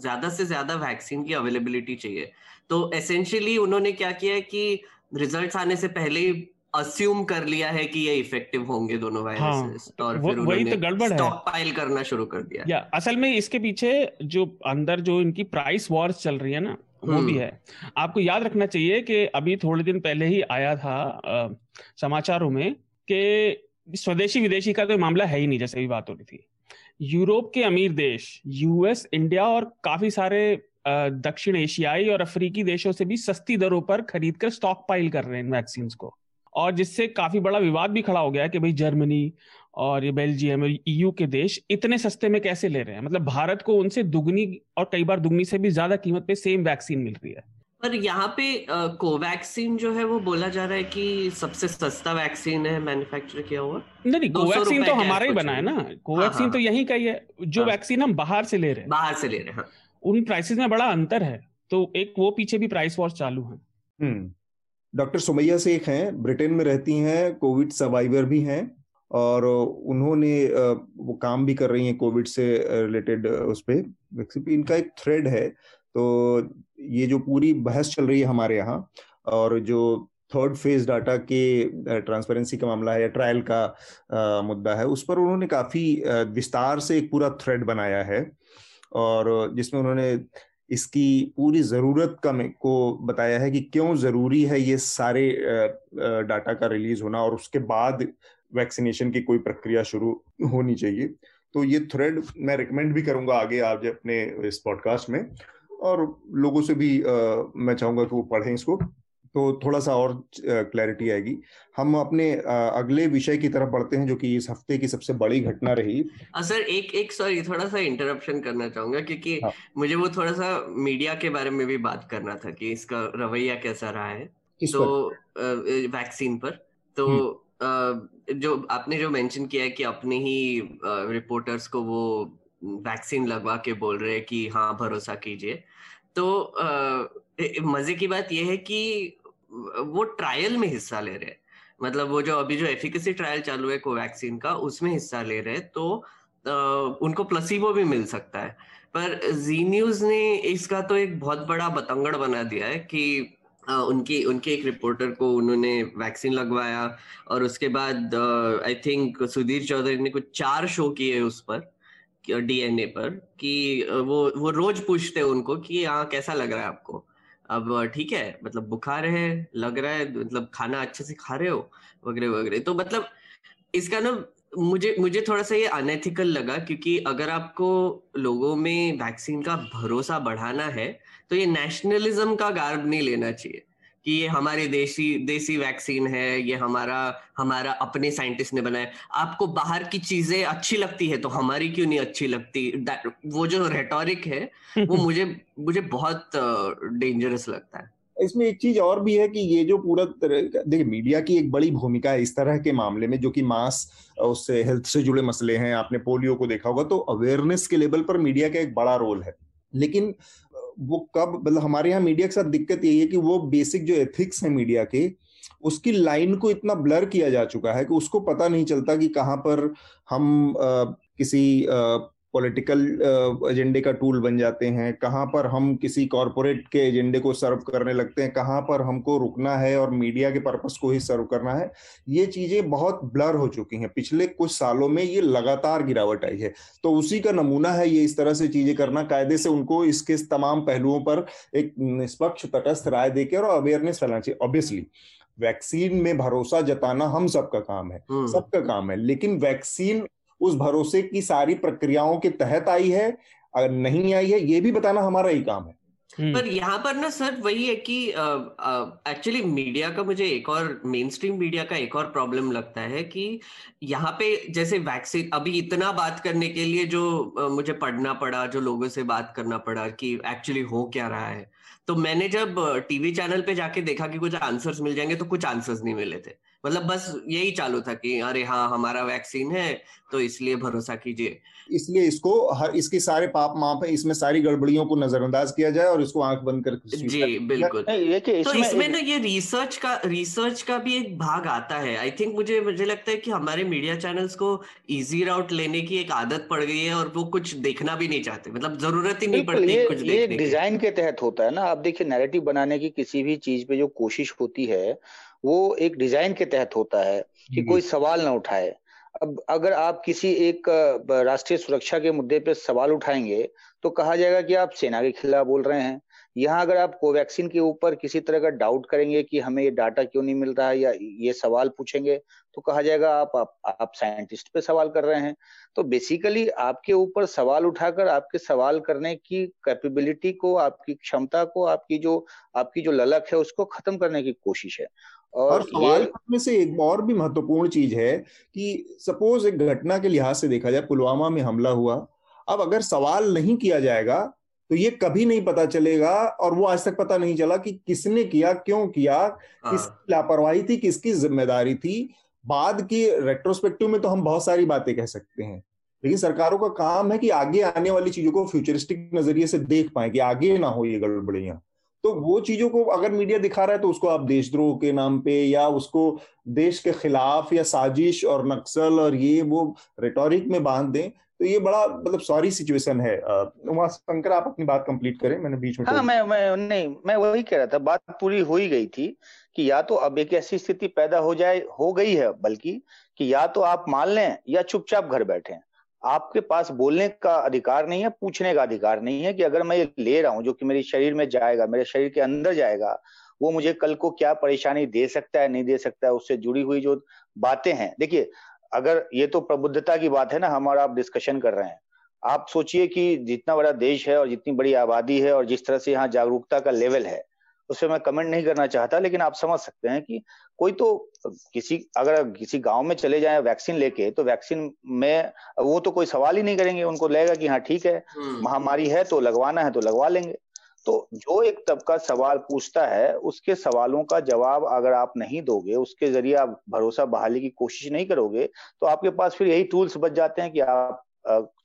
Speaker 4: ज़्यादा से ज़्यादा वैक्सीन की अवेलेबिलिटी चाहिए। तो एसेंशियली उन्होंने क्या किया है कि रिजल्ट्स आने से पहले ही अस्यूम कर लिया है कि ये इफ़ेक्टिव होंगे दोनों वायरसेस हाँ, और वो, फिर वही तो गड़बड़ है। स्टॉक पाइल करना शुरू कर दिया।
Speaker 5: या असल में इसके पीछे जो अंदर जो इनकी प्राइस वॉर्स चल रही है ना वो भी हम्म। है। आपको याद रखना चाहिए कि अभी थोड़े दिन पहले ही आया था आ, समाचारों में कि स्वदेशी विदेशी का तो मामला है ही नहीं जैसे भी बात हो रही थी। यूरोप के अमीर देश यूएस इंडिया और काफ़ी सारे दक्षिण एशियाई और अफ्रीकी देशों से भी सस्ती दरों पर खरीद कर स्टॉक पाइल कर रहे हैं वैक्सीन को। और जिससे काफ़ी बड़ा विवाद भी खड़ा हो गया है कि भाई जर्मनी और ये बेल्जियम और ईयू के देश इतने सस्ते में कैसे ले रहे हैं? मतलब भारत को उनसे दुगनी और कई बार दुगनी से भी ज़्यादा कीमत पे सेम वैक्सीन मिल रही है।
Speaker 4: पर यहाँ पे कोवैक्सीन जो है वो बोला जा रहा है कि सबसे सस्ता वैक्सीन है मैन्युफैक्चर किया हुआ।
Speaker 5: नहीं नहीं कोवैक्सीन तो हमारा ही बना है ना। कोवैक्सीन हाँ, हाँ, तो यही का ही है जो वैक्सीन हाँ। हम बाहर से ले रहे हैं।
Speaker 4: बाहर से ले रहे हैं।
Speaker 5: उन प्राइसेस में बड़ा अंतर है। तो एक वो पीछे भी प्राइस वॉर चालू है।
Speaker 2: हम्म। डॉक्टर सुमैया शेख हैं, ब्रिटेन में रहती हैं, कोविड सर्वाइवर भी हैं, और उन्होंने वो काम भी कर रही हैं कोविड से रिलेटेड उस पर इनका एक थ्रेड है तो ये जो पूरी बहस चल रही है हमारे यहाँ, और जो थर्ड फ़ेज़ डाटा के ट्रांसपेरेंसी का मामला है या ट्रायल का मुद्दा है, उस पर उन्होंने काफ़ी विस्तार से एक पूरा थ्रेड बनाया है। और जिसमें उन्होंने इसकी पूरी ज़रूरत का को बताया है कि क्यों ज़रूरी है ये सारे डाटा का रिलीज़ होना और उसके बाद वैक्सीनेशन की कोई प्रक्रिया शुरू होनी चाहिए। तो ये थ्रेड मैं रिकमेंड भी करूँगा आगे आप अपने इस पॉडकास्ट में और लोगों से भी आ, मैं चाहूँगा कि वो पढ़ें इसको। तो थोड़ा सा और क्लैरिटी आएगी। हम अपने अगले विषय की तरफ़ बढ़ते हैं जो कि इस हफ़्ते की सबसे बड़ी घटना रही।
Speaker 4: सर एक एक सॉरी थोड़ा सा इंटरप्शन करना चाहूँगा क्योंकि हाँ. मुझे वो थोड़ा सा मीडिया के बारे में भी बात करना था कि इसका रवैया कैसा रहा है। तो वैक्सीन पर। तो हम्म। जो आपने जो मेंशन किया है कि अपने ही रिपोर्टर्स को वो वैक्सीन लगवा के बोल रहे हैं कि हाँ भरोसा कीजिए। तो मज़े की बात यह है कि वो ट्रायल में हिस्सा ले रहे हैं। मतलब वो जो अभी जो एफिकेसी ट्रायल चालू है कोवैक्सीन का उसमें हिस्सा ले रहे हैं तो आ, उनको प्लसीबो भी मिल सकता है। पर जी न्यूज़ ने इसका तो एक बहुत बड़ा बतंगड़ बना दिया है कि आ, उनकी उनके एक रिपोर्टर को उन्होंने वैक्सीन लगवाया और उसके बाद आई थिंक सुधीर चौधरी ने कुछ चार शो किए उस पर डीएनए पर कि वो वो रोज पूछते हैं उनको कि यहाँ कैसा लग रहा है आपको? अब ठीक है मतलब बुखार है, लग रहा है मतलब खाना अच्छे से खा रहे हो, वगैरह वगैरह। तो मतलब इसका ना मुझे मुझे थोड़ा सा ये अनएथिकल लगा क्योंकि अगर आपको लोगों में वैक्सीन का भरोसा बढ़ाना है तो ये नेशनलिज्म का गार्ब नहीं लेना चाहिए। कि ये हमारे देसी देसी वैक्सीन है ये हमारा हमारा अपने साइंटिस्ट ने बनाया। आपको बाहर की चीज़ें अच्छी लगती है तो हमारी क्यों नहीं अच्छी लगती? वो जो रेटोरिक है वो मुझे मुझे बहुत डेंजरस लगता है।
Speaker 2: इसमें एक चीज़ और भी है कि ये जो पूरा देखिए मीडिया की एक बड़ी भूमिका है इस तरह के मामले में जो कि मास उससे हेल्थ से जुड़े मसले हैं आपने पोलियो को देखा होगा तो अवेयरनेस के लेवल पर मीडिया का एक बड़ा रोल है। लेकिन वो कब मतलब हमारे यहाँ मीडिया के साथ दिक्कत यही है कि वो बेसिक जो एथिक्स है मीडिया के उसकी लाइन को इतना ब्लर किया जा चुका है कि उसको पता नहीं चलता कि कहाँ पर हम आ, किसी पॉलिटिकल एजेंडे का टूल बन जाते हैं। कहाँ पर हम किसी कॉरपोरेट के एजेंडे को सर्व करने लगते हैं? कहाँ पर हमको रुकना है और मीडिया के पर्पस को ही सर्व करना है? ये चीज़ें बहुत ब्लर हो चुकी हैं। पिछले कुछ सालों में ये लगातार गिरावट आई है। तो उसी का नमूना है ये इस तरह से चीज़ें करना। कायदे से उनको इसके तमाम पहलुओं पर एक निष्पक्ष तटस्थ राय देकर और अवेयरनेस फैलाना चाहिए। ऑब्वियसली वैक्सीन में भरोसा जताना हम सबका काम है। हम्म। सबका काम है। लेकिन वैक्सीन उस भरोसे की सारी प्रक्रियाओं के तहत आई है अगर नहीं आई है ये भी बताना हमारा ही काम है
Speaker 4: हम्म। पर यहाँ पर ना सर वही है कि एक्चुअली मीडिया का मुझे एक और मेन स्ट्रीम मीडिया का एक और प्रॉब्लम लगता है कि यहाँ पे जैसे वैक्सीन अभी इतना बात करने के लिए जो uh, मुझे पढ़ना पड़ा जो लोगों से बात करना पड़ा कि एक्चुअली हो क्या रहा है तो मैंने जब टीवी चैनल पे जाके देखा कि कुछ आंसर्स मिल जाएँगे तो कुछ आंसर्स नहीं मिले थे मतलब बस यही चालू था कि अरे हाँ हमारा वैक्सीन है तो इसलिए भरोसा कीजिए।
Speaker 2: इसलिए इसको हर इसके सारे पाप माप है इसमें सारी गड़बड़ियों को नजरअंदाज किया जाए और इसको आँख बंद कर
Speaker 4: जी बिल्कुल। तो इसमें ना ये रिसर्च का रिसर्च का भी एक भाग आता है। आई थिंक मुझे मुझे लगता है कि हमारे मीडिया चैनल्स को इजी राउट लेने की एक आदत पड़ गई है और वो कुछ देखना भी नहीं चाहते। मतलब ज़रूरत ही नहीं पड़ती कुछ
Speaker 3: ये डिज़ाइन के तहत होता है ना। आप देखिए नैरेटिव बनाने की किसी भी चीज़ पे जो कोशिश होती है वो एक डिज़ाइन के तहत होता है कि कोई सवाल ना उठाए। अब अगर आप किसी एक राष्ट्रीय सुरक्षा के मुद्दे पर सवाल उठाएँगे तो कहा जाएगा कि आप सेना के खिलाफ बोल रहे हैं। यहाँ अगर आप कोवैक्सीन के ऊपर किसी तरह का डाउट करेंगे कि हमें ये डाटा क्यों नहीं मिल रहा है या ये सवाल पूछेंगे तो कहा जाएगा आप आप, आप साइंटिस्ट पे सवाल कर रहे हैं। तो बेसिकली आपके ऊपर सवाल उठाकर आपके सवाल करने की कैपेबिलिटी को आपकी क्षमता को आपकी जो आपकी जो ललक है उसको खत्म करने की कोशिश है।
Speaker 2: और, और सवाल में से एक और भी महत्वपूर्ण चीज़ है कि सपोज़ एक घटना के लिहाज से देखा जाए पुलवामा में हमला हुआ। अब अगर सवाल नहीं किया जाएगा तो ये कभी नहीं पता चलेगा और वो आज तक पता नहीं चला कि किसने किया क्यों किया हाँ। किसकी लापरवाही थी किसकी ज़िम्मेदारी थी। बाद की रेट्रोस्पेक्टिव में तो हम बहुत सारी बातें कह सकते हैं। लेकिन सरकारों का काम है कि आगे आने वाली चीज़ों को फ्यूचरिस्टिक नज़रिए से देख पाए कि आगे ना हो ये गड़बड़ियाँ। तो वो चीज़ों को अगर मीडिया दिखा रहा है तो उसको आप देशद्रोह के नाम पे या उसको देश के खिलाफ या साजिश और नक्सल और ये वो रेटोरिक में बाँध दें। तो ये बड़ा मतलब सॉरी सिचुएशन है। शंकर आप अपनी बात कंप्लीट करें मैंने बीच में
Speaker 3: हाँ मैं मैं नहीं मैं वही कह रहा था बात पूरी हो ही गई थी कि या तो अब एक ऐसी स्थिति पैदा हो जाए हो गई है बल्कि कि या तो आप मान लें या चुपचाप घर बैठे आपके पास बोलने का अधिकार नहीं है पूछने का अधिकार नहीं है कि अगर मैं ये ले रहा हूँ जो कि मेरे शरीर में जाएगा मेरे शरीर के अंदर जाएगा वो मुझे कल को क्या परेशानी दे सकता है नहीं दे सकता है उससे जुड़ी हुई जो बातें हैं। देखिए अगर ये तो प्रबुद्धता की बात है ना हम और आप डिस्कशन कर रहे हैं आप सोचिए कि जितना बड़ा देश है और जितनी बड़ी आबादी है और जिस तरह से यहाँ जागरूकता का लेवल है उस पर मैं कमेंट नहीं करना चाहता लेकिन आप समझ सकते हैं कि कोई तो किसी अगर किसी गाँव में चले जाए वैक्सीन लेके तो वैक्सीन में वो तो कोई सवाल ही नहीं करेंगे उनको लगेगा कि हाँ ठीक है हम्म। महामारी है तो लगवाना है तो लगवा लेंगे तो जो एक तबका सवाल पूछता है, उसके सवालों का जवाब अगर आप नहीं दोगे, उसके ज़रिए आप भरोसा बहाली की कोशिश नहीं करोगे तो आपके पास फिर यही टूल्स बच जाते हैं कि आप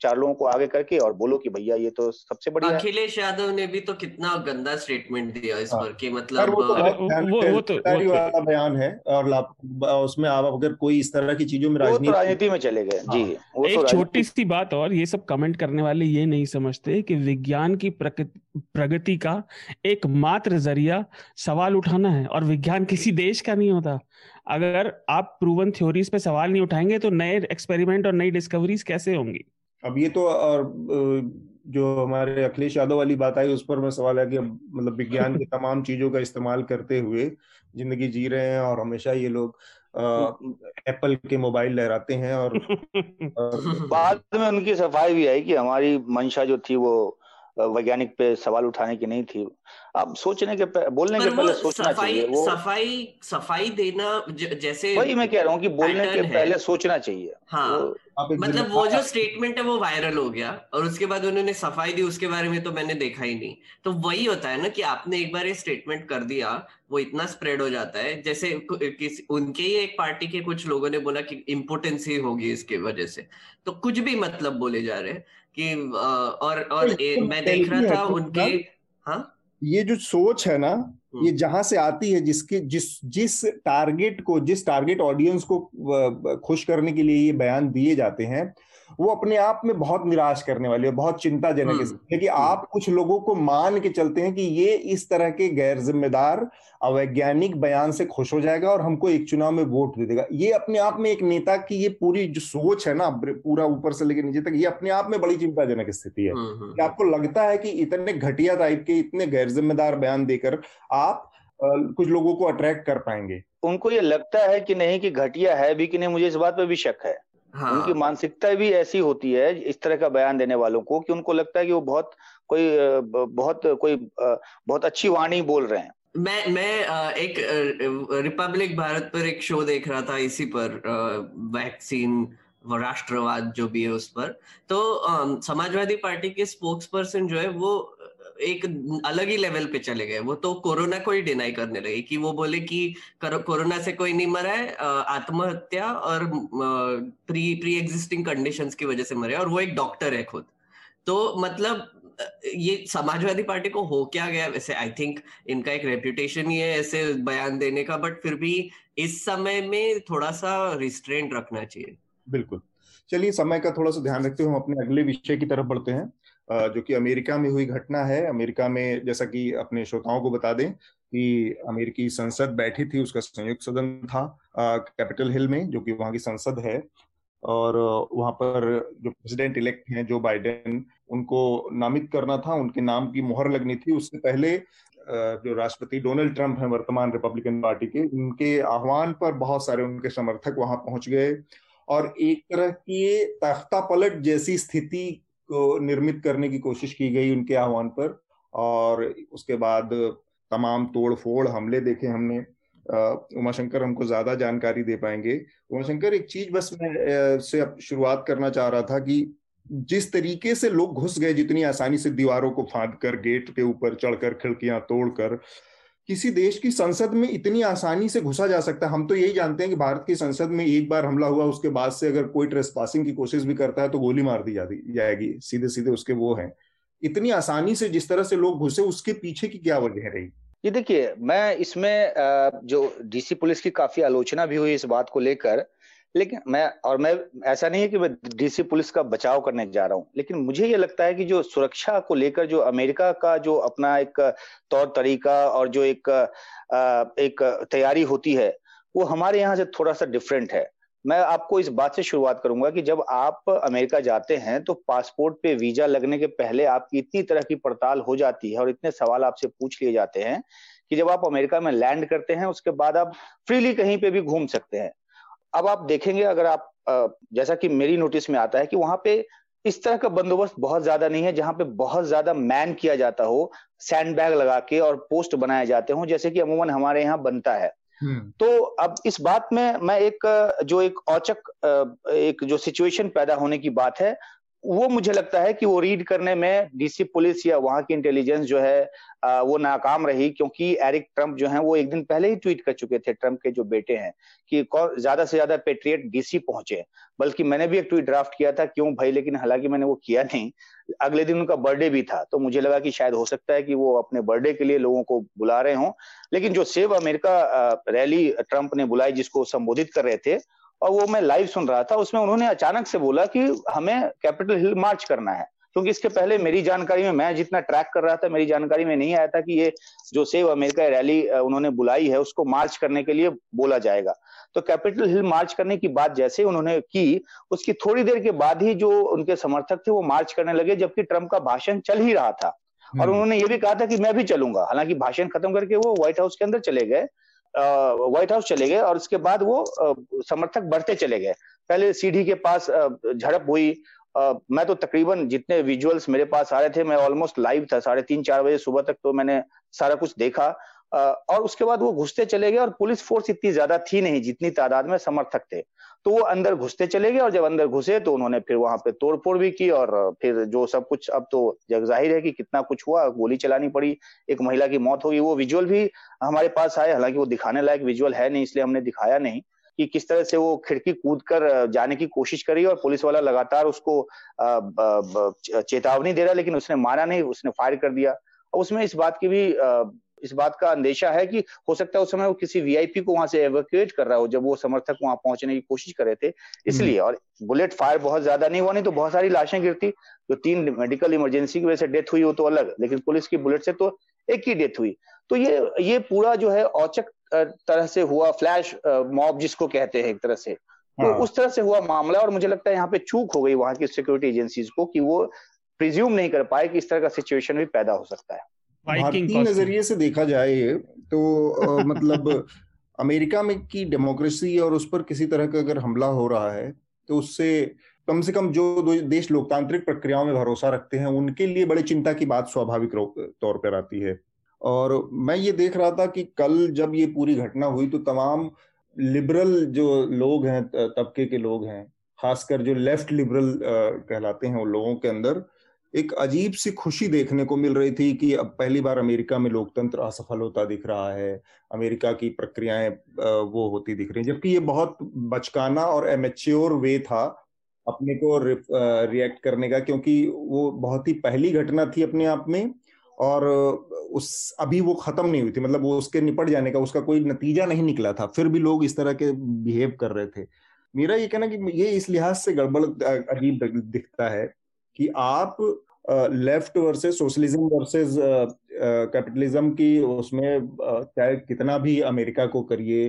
Speaker 3: चार लोगों को आगे करके और बोलो कि भैया ये तो सबसे बढ़िया
Speaker 4: अखिलेश यादव ने भी तो कितना गंदा स्टेटमेंट दिया इस हाँ। पर कि मतलब वो तो,
Speaker 2: वो, वो, तो, वाला बयान है और उसमें आप अगर कोई इस तरह की चीज़ों में तो राजनीति
Speaker 3: राजनीति में चले गए जी
Speaker 5: हाँ। एक छोटी सी बात और ये सब कमेंट करने वाले ये नहीं समझते कि विज्ञान की प्रगति का एक मात्र ज़रिया सवाल उठाना है और विज्ञान किसी देश का नहीं होता अगर आप प्रूवन थ्योरीज पे सवाल नहीं उठाएँगे तो नए एक्सपेरिमेंट और नई डिस्कवरीज कैसे होंगी
Speaker 2: अब ये तो और जो हमारे अखिलेश यादव वाली बात आई उस पर मैं सवाल है कि मतलब विज्ञान के तमाम चीज़ों का इस्तेमाल करते हुए ज़िंदगी जी रहे हैं और हमेशा ये लोग एप्पल के मोबाइल लहराते हैं और,
Speaker 3: और बाद में उनकी सफ़ाई भी आई कि हमारी मंशा जो थी वो वैज्ञानिक पे सवाल उठाने की नहीं थी। अब सोचने के बोलने के पहले सोचना सफ़ाई, चाहिए
Speaker 4: वो सफ़ाई सफ़ाई देना ज, जैसे
Speaker 3: वही मैं कह रहा हूँ कि बोलने के पहले सोचना चाहिए।
Speaker 4: हाँ। मतलब वो जो स्टेटमेंट है वो वायरल हो गया और उसके बाद उन्होंने सफ़ाई दी उसके बारे में तो मैंने देखा ही नहीं। तो वही होता है ना कि आपने एक बार ये स्टेटमेंट कर दिया वो इतना स्प्रेड हो जाता है। जैसे किस उनके ही एक पार्टी के कुछ लोगों ने बोला कि इम्पोर्टेंसी होगी इसके वजह से। तो कुछ भी मतलब बोले जा रहे हैं। कि और और ए, मैं देख रहा था उनके हाँ
Speaker 2: ये जो सोच है ना ये हम्म। जहाँ से आती है जिसके जिस जिस टारगेट को जिस टारगेट ऑडियंस को खुश करने के लिए ये बयान दिए जाते हैं वो अपने आप में बहुत निराश करने वाली है बहुत चिंताजनक है कि आप कुछ लोगों को मान के चलते हैं कि ये इस तरह के गैर जिम्मेदार अवैज्ञानिक बयान से खुश हो जाएगा और हमको एक चुनाव में वोट दे देगा। ये अपने आप में एक नेता की ये पूरी जो सोच है ना पूरा ऊपर से लेकर नीचे तक ये अपने आप में बड़ी चिंताजनक स्थिति है। हम्म, हम्म, कि आपको लगता है कि इतने घटिया टाइप के इतने गैर जिम्मेदार बयान देकर आप कुछ लोगों को अट्रैक्ट कर पाएँगे?
Speaker 3: उनको ये लगता है कि नहीं कि घटिया है भी कि नहीं मुझे इस बात पे भी शक है। हाँ। उनकी मानसिकता भी ऐसी होती है इस तरह का बयान देने वालों को कि उनको लगता है कि वो बहुत कोई बहुत कोई बहुत अच्छी वाणी बोल रहे हैं
Speaker 4: मैं मैं एक रिपब्लिक भारत पर एक शो देख रहा था इसी पर वैक्सीन राष्ट्रवाद जो भी है उस पर तो समाजवादी पार्टी के स्पोक्स पर्सन जो है वो एक अलग ही लेवल पे चले गए। वो तो कोरोना को ही डिनाई करने लगे कि वो बोले कि कोरोना से कोई नहीं मरा है आत्महत्या और प्री प्री एग्जिस्टिंग कंडीशंस की वजह से मरे और वो एक डॉक्टर है खुद। तो मतलब ये समाजवादी पार्टी को हो क्या गया? वैसे आई थिंक इनका एक रेप्यूटेशन ही है ऐसे बयान देने का बट फिर भी इस समय में थोड़ा सा रिस्ट्रेंट रखना चाहिए।
Speaker 2: बिल्कुल। चलिए, समय का थोड़ा सा ध्यान रखते हुए हम अपने अगले विषय की तरफ़ बढ़ते हैं। जो कि अमेरिका में हुई घटना है। अमेरिका में जैसा कि अपने श्रोताओं को बता दें कि अमेरिकी संसद बैठी थी, उसका संयुक्त सदन था कैपिटल हिल में, जो कि वहाँ की संसद है। और वहाँ पर जो प्रेसिडेंट इलेक्ट हैं, जो बाइडेन, उनको नामित करना था। उनके नाम की मोहर लगनी थी। उससे पहले जो राष्ट्रपति डोनाल्ड ट्रंप हैं, वर्तमान रिपब्लिकन पार्टी के, उनके आह्वान पर बहुत सारे उनके समर्थक वहाँ पहुँच गए। और एक तरह की तख्ता पलट जैसी स्थिति को निर्मित करने की कोशिश की गई उनके आह्वान पर, और उसके बाद तमाम तोड़ फोड़ हमले देखे हमने। उमाशंकर हमको ज़्यादा जानकारी दे पाएँगे। उमाशंकर, एक चीज़ बस मैं से शुरुआत करना चाह रहा था कि जिस तरीके से लोग घुस गए, जितनी आसानी से दीवारों को फांद कर, गेट के ऊपर चढ़कर, खिड़कियाँ तोड़कर किसी देश की संसद में इतनी आसानी से घुसा जा सकता है। हम तो यही जानते हैं कि भारत की संसद में एक बार हमला हुआ, उसके बाद से अगर कोई ट्रेस पासिंग की कोशिश भी करता है तो गोली मार दी जाती, जाएगी। सीधे सीधे उसके वो हैं। इतनी आसानी से जिस तरह से लोग घुसे, उसके पीछे की क्या वजह रही?
Speaker 3: ये देखिए, मैं इसमें जो डीसी पुलिस की काफ़ी आलोचना भी हुई इस बात को लेकर लेकिन मैं, और मैं, ऐसा नहीं है कि मैं डीसी पुलिस का बचाव करने जा रहा हूँ, लेकिन मुझे ये लगता है कि जो सुरक्षा को लेकर जो अमेरिका का जो अपना एक तौर तरीका और जो एक एक तैयारी होती है, वो हमारे यहाँ से थोड़ा सा डिफरेंट है। मैं आपको इस बात से शुरुआत करूँगा कि जब आप अमेरिका जाते हैं तो पासपोर्ट पे वीज़ा लगने के पहले आपकी इतनी तरह की पड़ताल हो जाती है और इतने सवाल आपसे पूछ लिए जाते हैं कि जब आप अमेरिका में लैंड करते हैं, उसके बाद आप फ्रीली कहीं पे भी घूम सकते हैं। अब आप देखेंगे अगर आप जैसा कि मेरी नोटिस में आता है कि वहाँ पे इस तरह का बंदोबस्त बहुत ज़्यादा नहीं है जहाँ पे बहुत ज़्यादा मैन किया जाता हो सैंड बैग लगा के और पोस्ट बनाए जाते हो जैसे कि अमूमन हमारे यहाँ बनता है हम्म। तो अब इस बात में मैं एक जो एक औचक एक जो सिचुएशन पैदा होने की बात है वो मुझे लगता है कि वो रीड करने में डीसी पुलिस या वहाँ की इंटेलिजेंस जो है वो नाकाम रही क्योंकि एरिक ट्रंप जो है वो एक दिन पहले ही ट्वीट कर चुके थे ट्रंप के जो बेटे हैं कि ज़्यादा से ज़्यादा पेट्रियट डीसी पहुँचे। बल्कि मैंने भी एक ट्वीट ड्राफ्ट किया था, क्यों भाई? लेकिन हालाँकि मैंने वो किया नहीं। अगले दिन उनका बर्थडे भी था तो मुझे लगा कि शायद हो सकता है कि वो अपने बर्थडे के लिए लोगों को बुला रहे हों। लेकिन जो सेव अमेरिका रैली ट्रंप ने बुलाई जिसको संबोधित कर रहे थे और वो मैं लाइव सुन रहा था उसमें उन्होंने अचानक से बोला कि हमें कैपिटल हिल मार्च करना है। क्योंकि इसके पहले मेरी जानकारी में मैं जितना ट्रैक कर रहा था मेरी जानकारी में नहीं आया था कि ये जो सेव अमेरिका रैली उन्होंने बुलाई है उसको मार्च करने के लिए बोला जाएगा। तो कैपिटल हिल मार्च करने की बात जैसे उन्होंने की उसकी थोड़ी देर के बाद ही जो उनके समर्थक थे वो मार्च करने लगे जबकि ट्रंप का भाषण चल ही रहा था। और हम्म। उन्होंने ये भी कहा था कि मैं भी चलूँगा। हालाँकि भाषण खत्म करके वो व्हाइट हाउस के अंदर चले गए। व्हाइट हाउस चले गए और उसके बाद वो समर्थक बढ़ते चले गए। पहले सीढ़ी के पास झड़प हुई। मैं तो तकरीबन जितने विजुअल्स मेरे पास आ रहे थे, मैं ऑलमोस्ट लाइव था, साढ़े तीन चार बजे सुबह तक तो मैंने सारा कुछ देखा। और उसके बाद वो घुसते चले गए और पुलिस फोर्स इतनी ज़्यादा थी नहीं जितनी तादाद में समर्थक थे। तो वो अंदर घुसते चले गए और जब अंदर घुसे तो उन्होंने फिर वहाँ पे तोड़फोड़ भी की और फिर जो सब कुछ अब तो जग ज़ाहिर है कि कितना कुछ हुआ, गोली चलानी पड़ी, एक महिला की मौत होगी वो विजुअल भी हमारे पास आए, हालाँकि वो दिखाने लायक विजुअल है नहीं, इसलिए हमने दिखाया नहीं कि किस तरह से वो खिड़की कूद कर जाने की कोशिश करी और पुलिस वाला लगातार उसको चेतावनी दे रहा, लेकिन उसने मारा नहीं, उसने फायर कर दिया। उसमें इस बात की भी इस बात का अंदेशा है कि हो सकता है उस समय वो किसी वीआईपी को वहाँ से एवोक्यूएट कर रहा हो जब वो समर्थक वहाँ पहुँचने की कोशिश कर रहे थे। इसलिए हम्म। और बुलेट फायर बहुत ज़्यादा नहीं हुआ नहीं तो बहुत सारी लाशें गिरती। जो तीन मेडिकल इमरजेंसी की वजह से डेथ हुई हो तो अलग लेकिन पुलिस की बुलेट से तो एक ही डेथ हुई। तो ये ये पूरा जो है औचक तरह से हुआ फ्लैश मॉब जिसको कहते हैं एक तरह से। तो हाँ। उस तरह से हुआ मामला और मुझे लगता है यहाँ पे चूक हो गई वहाँ की सिक्योरिटी एजेंसीज को कि वो प्रिज्यूम नहीं कर पाए कि इस तरह का सिचुएशन भी पैदा हो सकता है।
Speaker 2: भारतीय नज़रिए से देखा जाए तो आ, मतलब अमेरिका में की डेमोक्रेसी और उस पर किसी तरह का अगर हमला हो रहा है तो उससे कम से कम जो देश लोकतांत्रिक प्रक्रियाओं में भरोसा रखते हैं उनके लिए बड़े चिंता की बात स्वाभाविक तौर पर आती है। और मैं ये देख रहा था कि कल जब ये पूरी घटना हुई तो तमाम लिबरल जो लोग हैं तबके के लोग हैं खासकर जो लेफ़्ट लिबरल कहलाते हैं उन लोगों के अंदर एक अजीब सी खुशी देखने को मिल रही थी कि अब पहली बार अमेरिका में लोकतंत्र असफल होता दिख रहा है। अमेरिका की प्रक्रियाएँ वो होती दिख रही जबकि ये बहुत बचकाना और एमेच्योर वे था अपने को रिएक्ट करने का, क्योंकि वो बहुत ही पहली घटना थी अपने आप में और उस, अभी वो खत्म नहीं हुई थी। मतलब वो उसके निपट जाने का, उसका कोई नतीजा नहीं निकला था। फिर भी लोग इस तरह के बिहेव कर रहे थे। मेरा ये कहना कि ये इस लिहाज से गड़बड़ अजीब दिखता है। कि आप left versus socialism versus capitalism की उसमें चाहे कितना भी अमेरिका को करिए,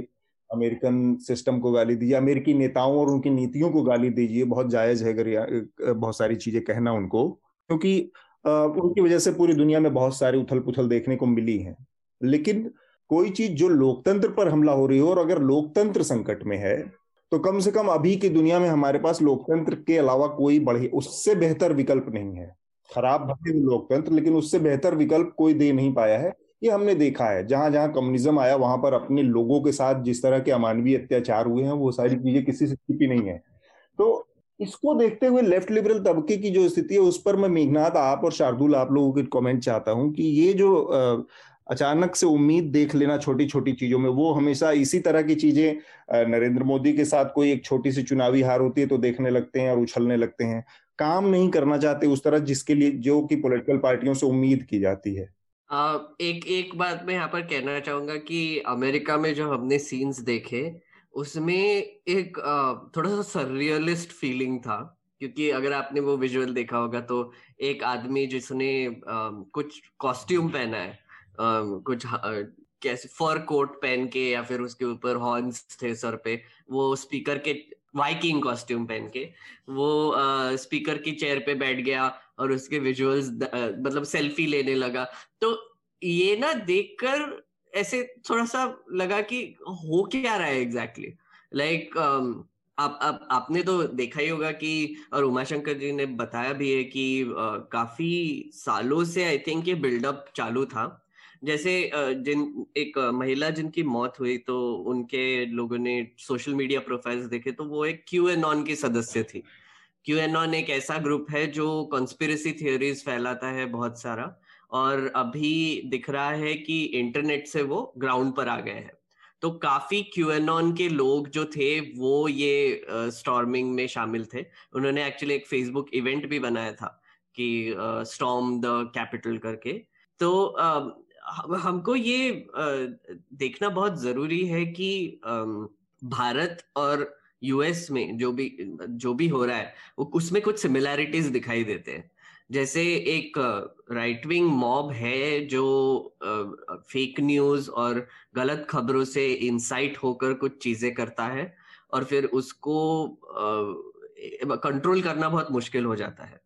Speaker 2: अमेरिकन सिस्टम को गाली दीजिए, अमेरिकी नेताओं और उनकी नीतियों को गाली दीजिए, बहुत जायज़ है अगर बहुत सारी चीज़ें कहना उनको, क्योंकि उनकी वजह से पूरी दुनिया में बहुत सारी उथल पुथल देखने को मिली है। लेकिन कोई चीज़ जो लोकतंत्र पर हमला हो रही हो और अगर लोकतंत्र संकट में है तो कम से कम अभी की दुनिया में हमारे पास लोकतंत्र के अलावा कोई बढ़ी, उससे बेहतर विकल्प नहीं है। खराब भले लोकतंत्र, लेकिन उससे बेहतर विकल्प कोई दे नहीं पाया है। ये हमने देखा है जहाँ जहाँ कम्युनिज्म आया, वहाँ पर अपने लोगों के साथ जिस तरह के अमानवीय अत्याचार हुए हैं, वो सारी चीज़ें किसी से छिपी नहीं है। तो इसको देखते हुए लेफ़्ट लिबरल तबके की जो स्थिति है, उस पर मैं मेघनाथ, आप और शार्दुल, आप लोगों के कमेंट चाहता हूँ कि ये जो अचानक से उम्मीद देख लेना छोटी छोटी चीज़ों में। वो हमेशा इसी तरह की चीज़ें नरेंद्र मोदी के साथ कोई एक छोटी सी चुनावी हार होती है तो देखने लगते हैं और उछलने लगते हैं। काम नहीं करना चाहते उस तरह जिसके लिए, जो कि पॉलिटिकल पार्टियों से उम्मीद की जाती है।
Speaker 4: एक एक बात मैं यहाँ पर कहना चाहूँगा कि अमेरिका में जो हमने सीन्स देखे, उसमें एक थोड़ा सा सररियलिस्ट फीलिंग था। क्योंकि अगर आपने वो विजुअल देखा होगा तो एक आदमी जिसने कुछ कॉस्ट्यूम पहना है कुछ कैसे फर कोट पहन के या फिर उसके ऊपर हॉर्न्स थे सर पे वो स्पीकर के वाइकिंग कॉस्ट्यूम पहन के वो स्पीकर की चेयर पे बैठ गया और उसके विजुअल्स मतलब सेल्फी लेने लगा तो ये ना देखकर ऐसे थोड़ा सा लगा कि हो क्या रहा है exactly exactly. Like like, um, आप आप आपने तो देखा ही होगा कि और उमाशंकर जी ने बताया भी है कि काफ़ी सालों से आई थिंक ये बिल्डअप चालू था जैसे जिन एक महिला जिनकी मौत हुई तो उनके लोगों ने सोशल मीडिया प्रोफाइल्स देखे तो वो एक क्यू एन ऑन की सदस्य थी। क्यू एन ऑन एक ऐसा ग्रुप है जो कॉन्स्पिरसी थियोरीज फैलाता है बहुत सारा और अभी दिख रहा है कि इंटरनेट से वो ग्राउंड पर आ गए हैं। तो काफ़ी क्यू एन ऑन के लोग जो थे वो ये स्टॉर्मिंग में शामिल थे। उन्होंने एक्चुअली एक फेसबुक इवेंट भी बनाया था कि स्टॉर्म द कैपिटल करके। तो uh, हमको ये देखना बहुत ज़रूरी है कि भारत और यूएस में जो भी जो भी हो रहा है, वो उसमें कुछ सिमिलैरिटीज दिखाई देते हैं। जैसे एक राइट विंग मॉब है जो फेक न्यूज़ और गलत खबरों से इंसाइट होकर कुछ चीज़ें करता है और फिर उसको कंट्रोल करना बहुत मुश्किल हो जाता है।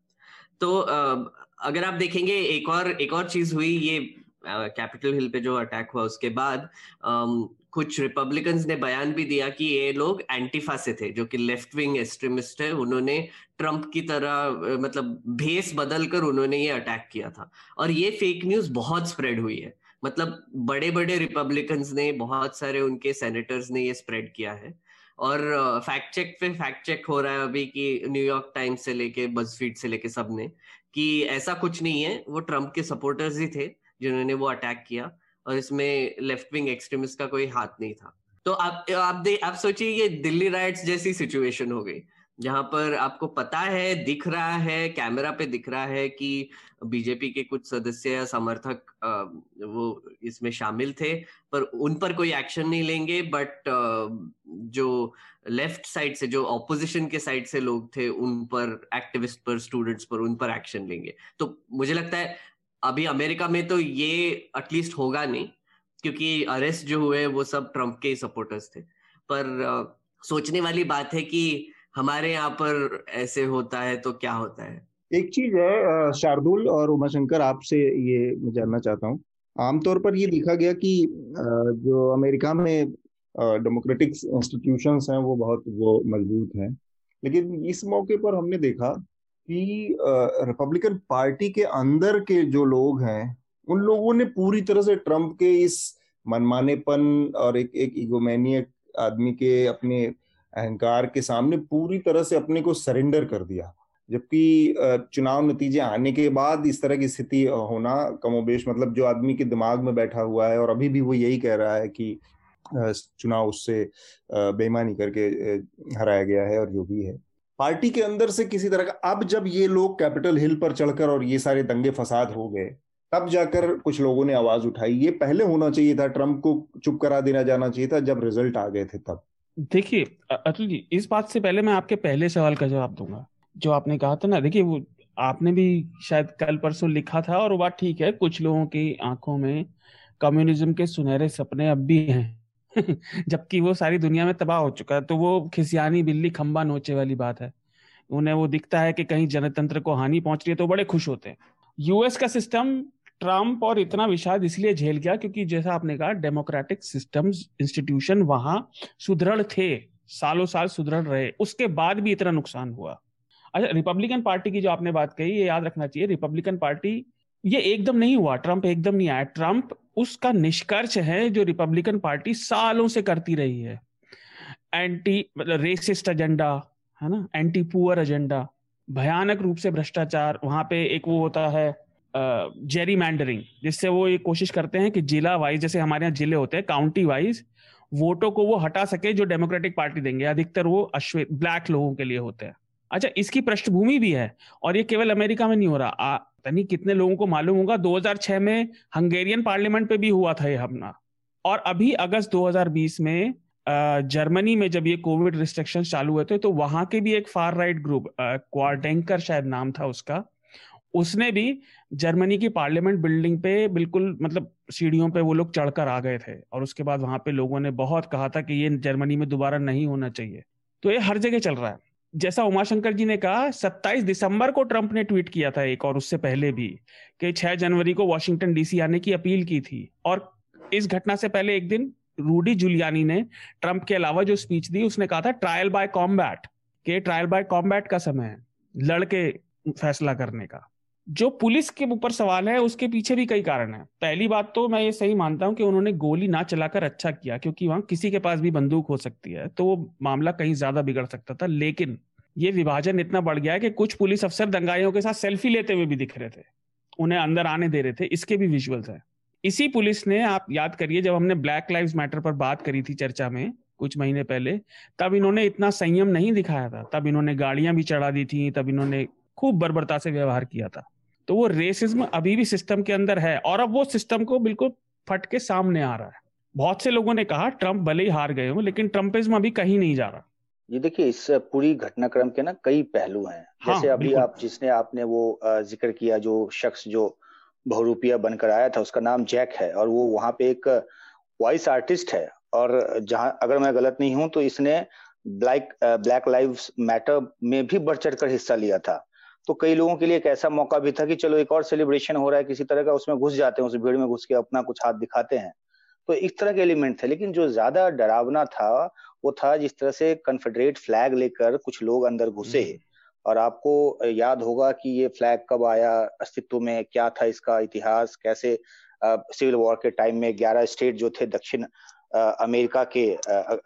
Speaker 4: तो अगर आप देखेंगे, एक और एक और चीज़ हुई, ये कैपिटल हिल पे जो अटैक हुआ उसके बाद कुछ रिपब्लिकन्स ने बयान भी दिया कि ये लोग एंटीफा से थे, जो कि लेफ़्ट विंग एक्सट्रीमिस्ट है, उन्होंने ट्रंप की तरह मतलब भेस बदल कर उन्होंने ये अटैक किया था। और ये फेक न्यूज़ बहुत स्प्रेड हुई है। मतलब बड़े बड़े रिपब्लिकन्स ने, बहुत सारे उनके सेनेटर्स ने ये स्प्रेड किया है। और फैक्ट चेक पे फैक्ट चेक हो रहा है अभी कि न्यूयॉर्क टाइम्स से लेके बजफीड से लेके सबने, कि ऐसा कुछ नहीं है, वो ट्रंप के सपोर्टर्स ही थे। जिन्होंने वो अटैक किया और इसमें लेफ़्ट विंग एक्सट्रीमिस्ट का कोई हाथ नहीं था। तो आप आप दे, आप सोचिए ये दिल्ली राइट्स जैसी सिचुएशन हो गई, जहाँ पर आपको पता है, दिख रहा है कैमरा पे दिख रहा है कि बीजेपी के कुछ सदस्य या समर्थक वो इसमें शामिल थे, पर उन पर कोई एक्शन नहीं लेंगे बट जो लेफ़्ट साइड से, जो ऑपोजिशन के साइड से लोग थे, उन पर एक्टिविस्ट पर स्टूडेंट्स पर, उन पर एक्शन लेंगे। तो मुझे लगता है अभी अमेरिका में तो ये एटलीस्ट होगा नहीं क्योंकि अरेस्ट जो हुए वो सब ट्रंप के ही सपोर्टर्स थे। पर आ, सोचने वाली बात है कि हमारे यहाँ पर ऐसे होता है तो क्या होता है?
Speaker 2: एक चीज़ है शार्दुल और उमाशंकर आपसे ये जानना चाहता हूँ। आमतौर पर ये देखा गया कि जो अमेरिका में डेमोक्रेटिक इंस्टीट्यूशंस हैं वो बहुत वो मज़बूत हैं। लेकिन इस मौके पर हमने देखा कि रिपब्लिकन पार्टी के अंदर के जो लोग हैं, उन लोगों ने पूरी तरह से ट्रंप के इस मनमानेपन और एक एक इगोमेनियक आदमी के अपने अहंकार के सामने पूरी तरह से अपने को सरेंडर कर दिया। जबकि चुनाव नतीजे आने के बाद इस तरह की स्थिति होना कमोबेश मतलब जो आदमी के दिमाग में बैठा हुआ है और अभी भी वो यही कह रहा है कि चुनाव उससे बेईमानी करके हराया गया है और जो भी है। पार्टी के अंदर से किसी तरह का, अब जब ये लोग कैपिटल हिल पर चढ़कर और ये सारे दंगे फसाद हो गए, तब जाकर कुछ लोगों ने आवाज़ उठाई। ये पहले होना चाहिए था, ट्रंप को चुप करा देना जाना चाहिए था, जब रिज़ल्ट आ गए थे तब।
Speaker 5: देखिए अतुल जी, इस बात से पहले मैं आपके पहले सवाल का जवाब दूँगा। जो आपने कहा था ना, देखिए, वो आपने भी शायद कल परसों लिखा था, और बात ठीक है, कुछ लोगों की आँखों में कम्युनिज्म के सुनहरे सपने अब भी हैं। जबकि वो सारी दुनिया में तबाह हो चुका है तो वो खिसियानी, बिल्ली, खंबा नोचे वाली बात है। उन्हें वो दिखता है कि कहीं जनतंत्र को हानि पहुँच रही है तो बड़े खुश होते हैं। यूएस का सिस्टम, ट्रंप और इतना विषाद इसलिए झेल गया क्योंकि जैसा आपने कहा, डेमोक्रेटिक सिस्टम्स, इंस्टीट्यूशन वहाँ सुदृढ़ थे, सालों साल सुदृढ़ रहे, उसके बाद भी इतना नुकसान हुआ। अच्छा रिपब्लिकन पार्टी की जो आपने बात कही, ये याद रखना चाहिए, रिपब्लिकन पार्टी, ये एकदम नहीं हुआ, ट्रंप एकदम नहीं आया। ट्रंप उसका निष्कर्ष है जो रिपब्लिकन पार्टी सालों से करती रही है। एंटी मतलब रेसिस्ट एजेंडा है ना? एंटी पुअर एजेंडा भयानक रूप से भ्रष्टाचार, वहाँ पे एक वो होता है जेरी मैंडरिंग जिससे वो ये कोशिश करते हैं कि जिला वाइज जैसे हमारे यहाँ ज़िले होते हैं काउंटी वाइज वोटों को वो हटा सके जो डेमोक्रेटिक पार्टी देंगे। अधिकतर वो अश्वेत ब्लैक लोगों के लिए होते हैं। अच्छा इसकी पृष्ठभूमि भी है, और ये केवल अमेरिका में नहीं हो रहा। नहीं कितने लोगों को मालूम होगा 2006 में हंगेरियन पार्लियामेंट पे भी हुआ था ये हमला। और अभी अगस्त 2020 में जर्मनी में जब ये कोविड रिस्ट्रिक्शन चालू हुए थे तो वहाँ के भी एक फार राइट ग्रुप क्वारडेंकर शायद नाम था उसका, उसने भी जर्मनी की पार्लियामेंट बिल्डिंग पे बिल्कुल मतलब सीढ़ियों पे वो लोग चढ़कर आ गए थे। और उसके बाद वहाँ पे लोगों ने बहुत कहा था कि ये जर्मनी में दोबारा नहीं होना चाहिए। तो ये हर जगह चल रहा है। जैसा उमाशंकर जी ने कहा 27 दिसंबर को ट्रंप ने ट्वीट किया था एक और उससे पहले भी कि 6 जनवरी को वॉशिंगटन डीसी आने की अपील की थी। और इस घटना से पहले एक दिन रूडी जुलियानी ने ट्रंप के अलावा जो स्पीच दी, उसने कहा था, ट्रायल बाय कॉम्बैट के ट्रायल बाय कॉम्बैट का समय है लड़के फैसला करने का। जो पुलिस के ऊपर सवाल है, उसके पीछे भी कई कारण है। पहली बात तो मैं ये सही मानता हूँ कि उन्होंने गोली ना चलाकर अच्छा किया, क्योंकि वहाँ किसी के पास भी बंदूक हो सकती है तो वो मामला कहीं ज़्यादा बिगड़ सकता था। लेकिन ये विभाजन इतना बढ़ गया है कि कुछ पुलिस अफसर दंगाइयों के साथ सेल्फी लेते हुए भी दिख रहे थे। उन्हें अंदर आने दे रहे थे, इसके भी विजुअल्स है। इसी पुलिस ने, आप याद करिए, जब हमने ब्लैक लाइव्स मैटर पर बात करी थी चर्चा में, कुछ महीने पहले, तब इन्होंने इतना संयम नहीं दिखाया था। तब इन्होंने गाड़ियाँ भी चढ़ा दी थी, तब इन्होंने खूब बर्बरता से व्यवहार किया था। तो वो रेसिज्म अभी भी सिस्टम के अंदर है और अब वो सिस्टम को बिल्कुल फट के सामने आ रहा है। बहुत से लोगों ने कहा ट्रंप भले ही हार गए हो लेकिन ट्रंपिज्म अभी कहीं नहीं जा रहा।
Speaker 3: ये देखिए इस पूरी घटनाक्रम के ना कई पहलू हैं। हाँ, जैसे अभी आप जिसने आपने वो ज़िक्र किया जो शख्स जो बहुरूपिया बनकर आया था उसका नाम जैक है और वो वहाँ पे एक वॉइस आर्टिस्ट है और जहाँ अगर मैं गलत नहीं हूँ तो इसने ब्लैक ब्लैक लाइव मैटर में भी बढ़ चढ़ कर हिस्सा लिया था। तो कई लोगों के लिए एक ऐसा मौका भी था कि चलो एक और सेलिब्रेशन हो रहा है किसी तरह का उसमें घुस जाते हैं उस भीड़ में घुस के अपना कुछ हाथ दिखाते हैं तो इस तरह के एलिमेंट थे लेकिन जो ज़्यादा डरावना था वो था जिस तरह से कन्फेडरेट फ्लैग लेकर कुछ लोग अंदर घुसे हम्म। और आपको याद होगा कि ये फ्लैग कब आया अस्तित्व में क्या था इसका इतिहास कैसे सिविल वॉर के टाइम में ग्यारह स्टेट जो थे दक्षिण अमेरिका के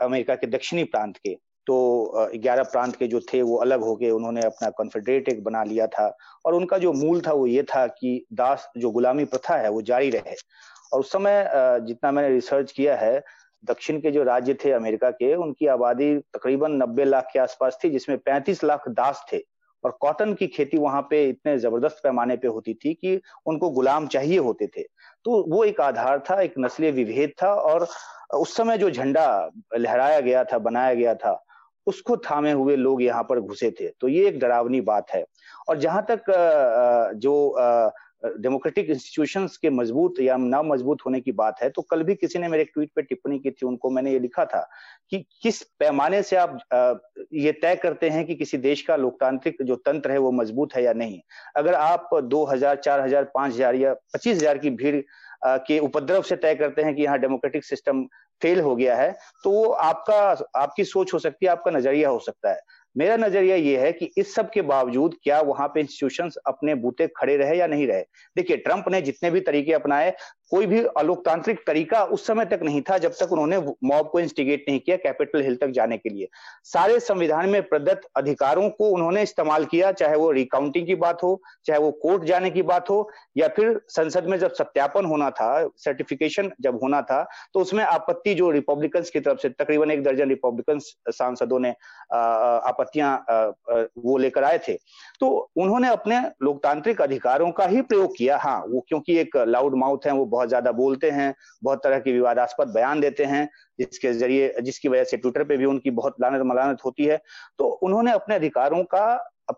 Speaker 3: अमेरिका के दक्षिणी प्रांत के तो ग्यारह प्रांत के जो थे वो अलग हो गए, उन्होंने अपना कॉन्फेडरेट एक बना लिया था। और उनका जो मूल था वो ये था कि दास, जो गुलामी प्रथा है वो जारी रहे। और उस समय जितना मैंने रिसर्च किया है, दक्षिण के जो राज्य थे अमेरिका के, उनकी आबादी तकरीबन 90 लाख के आसपास थी, जिसमें 35 लाख दास थे। और कॉटन की खेती वहाँ पे इतने ज़बरदस्त पैमाने पे होती थी कि उनको गुलाम चाहिए होते थे। तो वो एक आधार था, एक नस्लीय विभेद था और उस समय जो झंडा लहराया गया था, बनाया गया था उसको थामे हुए लोग यहाँ पर घुसे थे। तो ये एक डरावनी बात है। और जहाँ तक जो डेमोक्रेटिक इंस्टीट्यूशंस के मज़बूत या ना मज़बूत होने की बात है तो कल भी किसी ने मेरे ट्वीट पे टिप्पणी की थी, उनको मैंने ये लिखा था कि किस पैमाने से आप ये तय करते हैं कि किसी देश का लोकतांत्रिक जो तंत्र है वो मज़बूत है या नहीं? अगर आप दो हज़ार, चार हज़ार, पाँच हज़ार या पच्चीस हज़ार की भीड़ के उपद्रव से तय करते हैं कि यहाँ डेमोक्रेटिक सिस्टम फेल हो गया है तो वो आपका, आपकी सोच हो सकती है, आपका नज़रिया हो सकता है। मेरा नज़रिया ये है कि इस सब के बावजूद क्या वहाँ पे इंस्टीट्यूशन अपने बूते खड़े रहे या नहीं रहे? देखिए ट्रंप ने जितने भी तरीके अपनाए कोई भी अलोकतांत्रिक तरीका उस समय तक नहीं था जब तक उन्होंने मॉब को इंस्टिगेट नहीं किया कैपिटल हिल तक जाने के लिए। सारे संविधान में प्रदत्त अधिकारों को उन्होंने इस्तेमाल किया, चाहे वो रिकाउंटिंग की बात हो, चाहे वो कोर्ट जाने की बात हो, या फिर संसद में जब सत्यापन होना था सर्टिफिकेशन जब होना था तो उसमें आपत्ति जो रिपब्लिकन की तरफ़ से, तकरीबन एक दर्जन रिपब्लिकन सांसदों ने आपत्तियाँ वो लेकर आए थे। तो उन्होंने अपने लोकतांत्रिक अधिकारों का ही प्रयोग किया। हाँ वो क्योंकि एक लाउड माउथ है, वो बहुत ज़्यादा बोलते हैं, बहुत तरह के विवादास्पद बयान देते हैं, जिसके ज़रिए, जिसकी वजह से ट्विटर पे भी उनकी बहुत लानत मलानत होती है। तो उन्होंने अपने अधिकारों का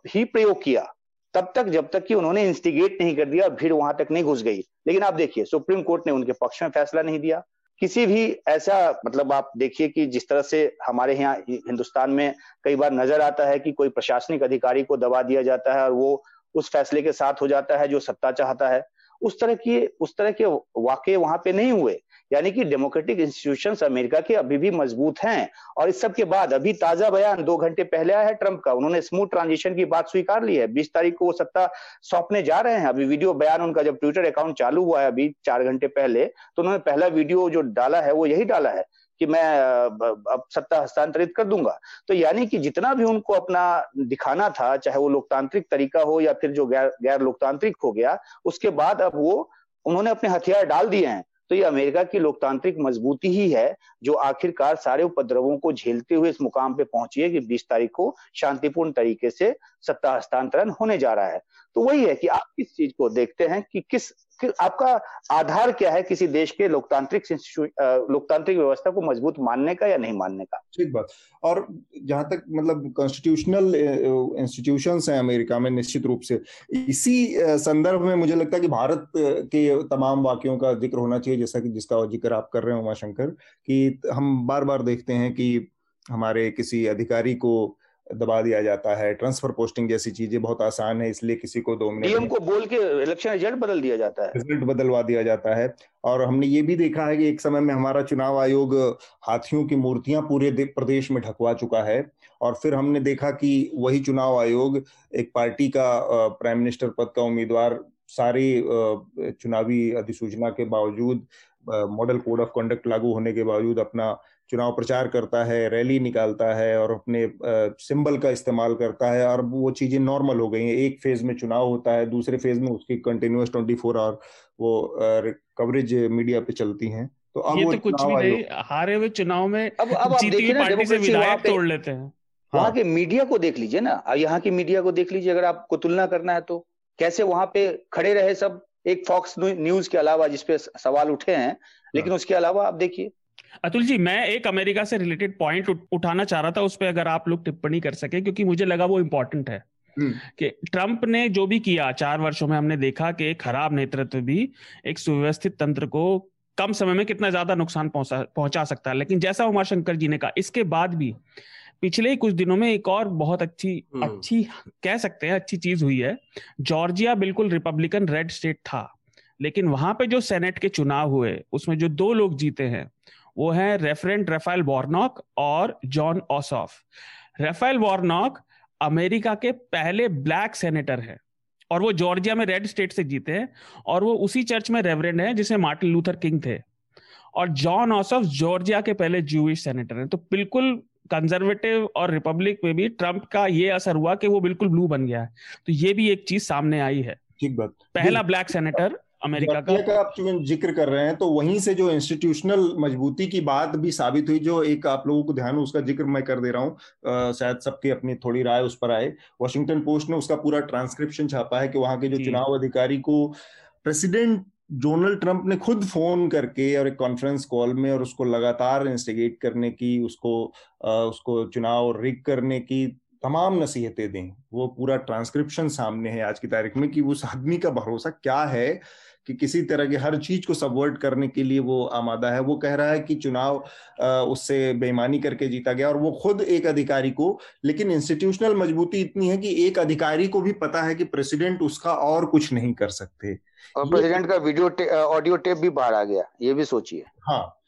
Speaker 3: ही प्रयोग किया। तब तक, जब तक कि उन्होंने इंस्टिगेट नहीं कर दिया भीड़ वहाँ तक नहीं घुस गई। लेकिन आप देखिए सुप्रीम कोर्ट ने उनके पक्ष में फैसला नहीं दिया। किसी भी ऐसा मतलब आप देखिए कि जिस तरह से हमारे यहाँ हिंदुस्तान में कई बार नज़र आता है कि कोई प्रशासनिक अधिकारी को दबा दिया जाता है और वो उस फैसले के साथ हो जाता है जो सत्ता चाहता है। उस तरह की उस तरह के वाक्य वहाँ पे नहीं हुए। यानी कि डेमोक्रेटिक इंस्टीट्यूशंस अमेरिका के अभी भी मज़बूत हैं। और इस सब के बाद अभी ताज़ा बयान दो घंटे पहले आया है ट्रंप का। उन्होंने स्मूथ ट्रांजिशन की बात स्वीकार ली है। बीस तारीख को वो सत्ता सौंपने जा रहे हैं। अभी वीडियो बयान उनका जब ट्विटर अकाउंट चालू हुआ है अभी चार घंटे पहले तो उन्होंने पहला वीडियो जो डाला है वो यही डाला है कि मैं, अब सत्ता हस्तांतरित कर दूँगा। तो यानी कि जितना भी उनको अपना दिखाना था, चाहे वो लोकतांत्रिक तरीका हो या फिर जो गैर गैर लोकतांत्रिक हो गया, उसके बाद अब वो, उन्होंने अपने हथियार डाल दिए हैं। तो ये अमेरिका की लोकतांत्रिक मजबूती ही है, जो आखिरकार सारे उपद्रवों को झेलते हुए इस मुकाम पे पहुँची है कि 20 तारीख को शांतिपूर्ण तरीके से सत्ता हस्तांतरण होने जा रहा है। तो वही है कि आप किस चीज़ को देखते हैं कि किस, कि आपका आधार क्या है किसी देश के लोकतांत्रिक लोकतांत्रिक व्यवस्था को मज़बूत मानने का या नहीं मानने का?
Speaker 2: ठीक बात। और जहाँ तक मतलब कॉन्स्टिट्यूशनल इंस्टीट्यूशन हैं अमेरिका में निश्चित रूप से, इसी संदर्भ में मुझे लगता है कि भारत के तमाम वाक्यों का ज़िक्र होना चाहिए, जैसा कि, जिसका ज़िक्र आप कर रहे हैं उमाशंकर, कि हम बार बार देखते हैं कि हमारे किसी अधिकारी को दबा दिया जाता है। ट्रांसफ़र पोस्टिंग जैसी चीज़ें बहुत आसान है इसलिए किसी को दो
Speaker 3: मिनट डीएम को बोल के इलेक्शन रिज़ल्ट बदल दिया जाता है।
Speaker 2: रिज़ल्ट बदलवा दिया जाता है। और हमने ये भी देखा है कि एक समय में हमारा चुनाव आयोग हाथियों की मूर्तियाँ पूरे प्रदेश में ढकवा चुका है। और फिर हमने देखा कि वही चुनाव आयोग एक पार्टी का प्राइम मिनिस्टर पद का उम्मीदवार सारी चुनावी अधिसूचना के बावजूद मॉडल कोड ऑफ़ कंडक्ट लागू होने के बावजूद अपना चुनाव प्रचार करता है रैली निकालता है और अपने सिंबल का इस्तेमाल करता है और वो चीज़ें नॉर्मल हो गई हैं। एक फ़ेज़ में चुनाव होता है दूसरे फ़ेज़ में उसकी कंटिन्यूस ट्वेंटी फोर आवर वो कवरेज मीडिया पे चलती हैं।
Speaker 5: तो अब ये तो कुछ भी नहीं हारे हुए चुनाव में अब अब जीती पार्टी से विधायक तोड़ लेते हैं।
Speaker 3: वहाँ हाँ। के मीडिया को देख लीजिए ना यहाँ की मीडिया को देख लीजिए अगर आपको तुलना करना है तो। कैसे वहाँ पे खड़े रहे सब? एक फॉक्स न्यूज़ के अलावा जिसपे सवाल उठे हैं लेकिन हाँ। उसके अलावा आप देखिए
Speaker 5: अतुल जी मैं एक अमेरिका से रिलेटेड पॉइंट उठाना चाह रहा था उस पर अगर आप लोग टिप्पणी कर सके क्योंकि मुझे लगा वो इम्पोर्टेंट है हम्म। कि ट्रंप ने जो भी किया चार वर्षों में हमने देखा कि खराब नेतृत्व भी एक सुव्यवस्थित तंत्र को कम समय में कितना ज़्यादा नुकसान पहुँचा पहुँचा सकता है लेकिन जैसा उमा शंकर जी ने कहा इसके बाद भी पिछले ही कुछ दिनों में एक और बहुत अच्छी हम्म। अच्छी कह सकते हैं अच्छी चीज़ हुई है जॉर्जिया बिल्कुल रिपब्लिकन रेड स्टेट था लेकिन वहाँ पे जो सेनेट के चुनाव हुए उसमें जो दो लोग जीते हैं वो है रेफरेंट रेफाइल वॉर्नॉक और जॉन ऑसॉफ रेफाइल वॉर्नॉक अमेरिका के पहले ब्लैक सेनेटर है और वो जॉर्जिया में रेड स्टेट से जीते हैं और वो उसी चर्च में रेवरेंड है जिसे मार्टिन लूथर किंग थे। और जॉन ऑसफ जॉर्जिया के पहले जूविश सेनेटर हैं। तो बिल्कुल कंजर्वेटिव और रिपब्लिक में भी ट्रंप का ये असर हुआ कि वो बिल्कुल ब्लू बन गया है। तो ये भी एक चीज़ सामने आई है।
Speaker 2: ठीक बात।
Speaker 5: पहला ब्लैक सेनेटर अमेरिका का
Speaker 2: का। आप ज़िक्र कर रहे हैं तो वहीं से जो इंस्टीट्यूशनल मजबूती की बात भी साबित हुई जो एक आप लोगों को ध्यान उसका ज़िक्र मैं कर दे रहा हूँ। शायद सबकी अपनी थोड़ी राय उस पर आए। वॉशिंगटन पोस्ट ने उसका पूरा ट्रांसक्रिप्शन छापा है कि वहाँ के जो चुनाव अधिकारी को प्रेसिडेंट डोनाल्ड ट्रंप ने खुद फ़ोन करके और एक कॉन्फ्रेंस कॉल में और उसको लगातार इंस्टिगेट करने की उसको उसको चुनाव रिग करने की तमाम नसीहतें दें। वो पूरा ट्रांसक्रिप्शन सामने है आज की तारीख में कि उस आदमी का भरोसा क्या है कि किसी तरह की हर चीज़ को सबवर्ट करने के लिए वो आमादा है। वो कह रहा है कि चुनाव उससे बेईमानी करके जीता गया और वो खुद एक अधिकारी को लेकिन इंस्टीट्यूशनल मजबूती इतनी है कि एक अधिकारी को भी पता है कि प्रेसिडेंट उसका और कुछ नहीं कर सकते।
Speaker 3: और प्रेसिडेंट का वीडियो टे, ऑडियो टेप भी बाहर आ गया ये भी सोचिए।
Speaker 2: हाँ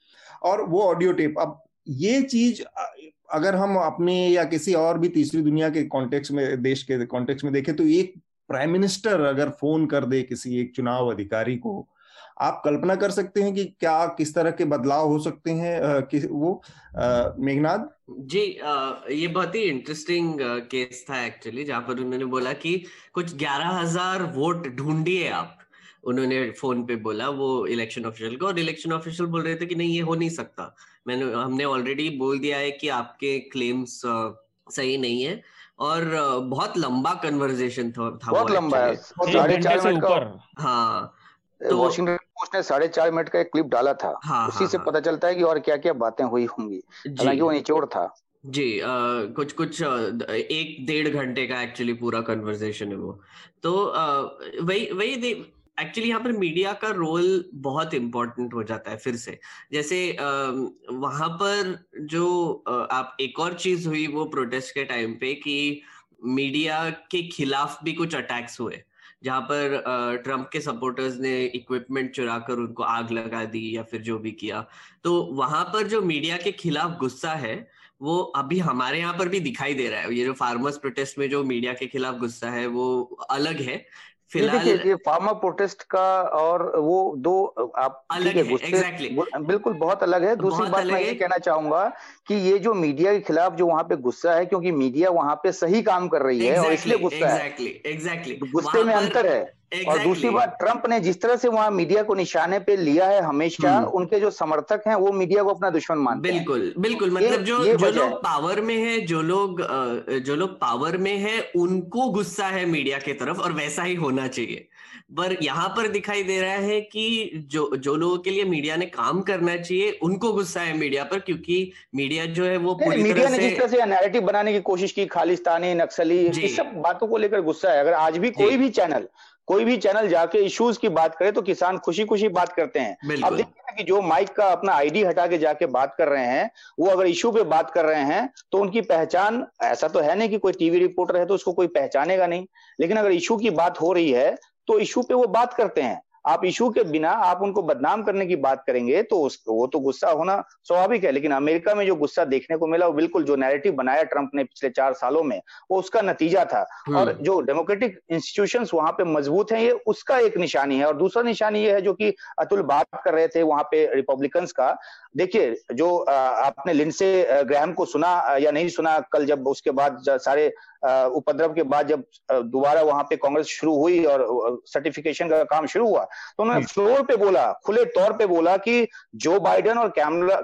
Speaker 2: और वो ऑडियो टेप अब ये चीज़ अगर हम अपने या किसी और भी तीसरी दुनिया के कॉन्टेक्स्ट में देश के कॉन्टेक्स्ट में देखें तो एक प्राइम मिनिस्टर अगर फ़ोन कर दे किसी एक चुनाव अधिकारी को आप कल्पना कर सकते हैं कि क्या किस तरह के बदलाव हो सकते हैं कि वो मेघनाथ
Speaker 4: जी आ, ये बहुत ही इंटरेस्टिंग केस था एक्चुअली जहाँ पर उन्होंने बोला कि कुछ ग्यारह हज़ार वोट ढूंढिए आप। उन्होंने फ़ोन पे बोला वो इलेक्शन ऑफिशियल को और इलेक्शन ऑफिशियल बोल रहे थे कि नहीं ये हो नहीं सकता। मैंने हमने ऑलरेडी बोल दिया है कि आपके क्लेम्स सही नहीं है। और बहुत लंबा कन्वर्जेशन था,
Speaker 3: था बहुत लंबा है। साढ़े चार मिनट का हाँ तो वॉशिंगटन पोस्ट ने साढ़े चार मिनट का एक क्लिप डाला था। हाँ, उसी हाँ, से हाँ, पता चलता है कि और क्या क्या बातें हुई होंगी। हालाँकि वो निचोड़ था।
Speaker 4: जी आ, कुछ कुछ एक डेढ़ घंटे का एक्चुअली पूरा कन्वर्सेशन है वो। तो आ, वही वही एक्चुअली यहाँ पर मीडिया का रोल बहुत इम्पोर्टेंट हो जाता है फिर से। जैसे वहाँ पर जो आप एक और चीज़ हुई वो प्रोटेस्ट के टाइम पे कि मीडिया के खिलाफ भी कुछ अटैक्स हुए, जहाँ पर ट्रंप के सपोर्टर्स ने इक्विपमेंट चुरा कर उनको आग लगा दी या फिर जो भी किया। तो वहाँ पर जो मीडिया के खिलाफ गुस्सा है, वो अभी हमारे यहाँ पर भी दिखाई दे रहा है। ये जो फार्मर्स प्रोटेस्ट में जो मीडिया के खिलाफ गुस्सा है, वो अलग है।
Speaker 3: फ़िलहाल ये फार्मा प्रोटेस्ट का और वो दो आप
Speaker 4: अलग है exactly.
Speaker 3: बिल्कुल बहुत अलग है दूसरी बात मैं ये कहना चाहूँगा कि ये जो मीडिया के खिलाफ जो वहाँ पे गुस्सा है क्योंकि मीडिया वहाँ पे सही काम कर रही है exactly, और इसलिए गुस्सा
Speaker 4: exactly, है exactly.
Speaker 3: गुस्से में अंतर है exactly. और दूसरी बात ट्रंप ने जिस तरह से वहाँ मीडिया को निशाने पे लिया है हमेशा हम्म। उनके जो समर्थक हैं वो मीडिया को अपना दुश्मन मानते
Speaker 4: बिल्कुल हैं। बिल्कुल मतलब जो जो लोग पावर में है जो लोग जो लोग पावर में है उनको गुस्सा है मीडिया की तरफ़ और वैसा ही होना चाहिए पर यहाँ पर दिखाई दे रहा है कि जो जो लोगों के लिए मीडिया ने काम करना चाहिए उनको गुस्सा है मीडिया पर क्योंकि मीडिया जो है वो
Speaker 3: पूरी मीडिया ने जिस तरह से नैरेटिव बनाने की कोशिश की खालिस्तानी नक्सली इस सब बातों को लेकर गुस्सा है अगर आज भी कोई भी चैनल कोई भी चैनल जाके इश्यूज़ की बात करे तो किसान खुशी खुशी बात करते हैं। अब देखिए कि जो माइक का अपना आईडी हटा के जाके बात कर रहे हैं वो अगर इशू पे बात कर रहे हैं तो उनकी पहचान ऐसा तो है नहीं कि कोई टीवी रिपोर्टर है तो उसको कोई पहचानेगा नहीं। लेकिन अगर इशू की बात हो रही है तो इशू पे वो बात करते हैं। आप इशू के बिना आप उनको बदनाम करने की बात करेंगे तो उसको वो तो गुस्सा होना स्वाभाविक है लेकिन अमेरिका में जो गुस्सा देखने को मिला वो बिल्कुल जो नैरेटिव बनाया ट्रंप ने पिछले चार सालों में वो उसका नतीजा था हम्म। और जो डेमोक्रेटिक इंस्टीट्यूशन वहाँ पे मज़बूत है ये उसका एक निशानी है और दूसरा निशानी ये है जो कि अतुल बात कर रहे थे वहाँ पे रिपब्लिकन्स का देखिए जो आपने लिंसे ग्रहम को सुना या नहीं सुना कल जब उसके बाद सारे उपद्रव के बाद जब दोबारा वहाँ पे कांग्रेस शुरू हुई और सर्टिफिकेशन का काम शुरू हुआ तो उन्होंने फ्लोर पे बोला खुले तौर पे बोला कि जो बाइडेन और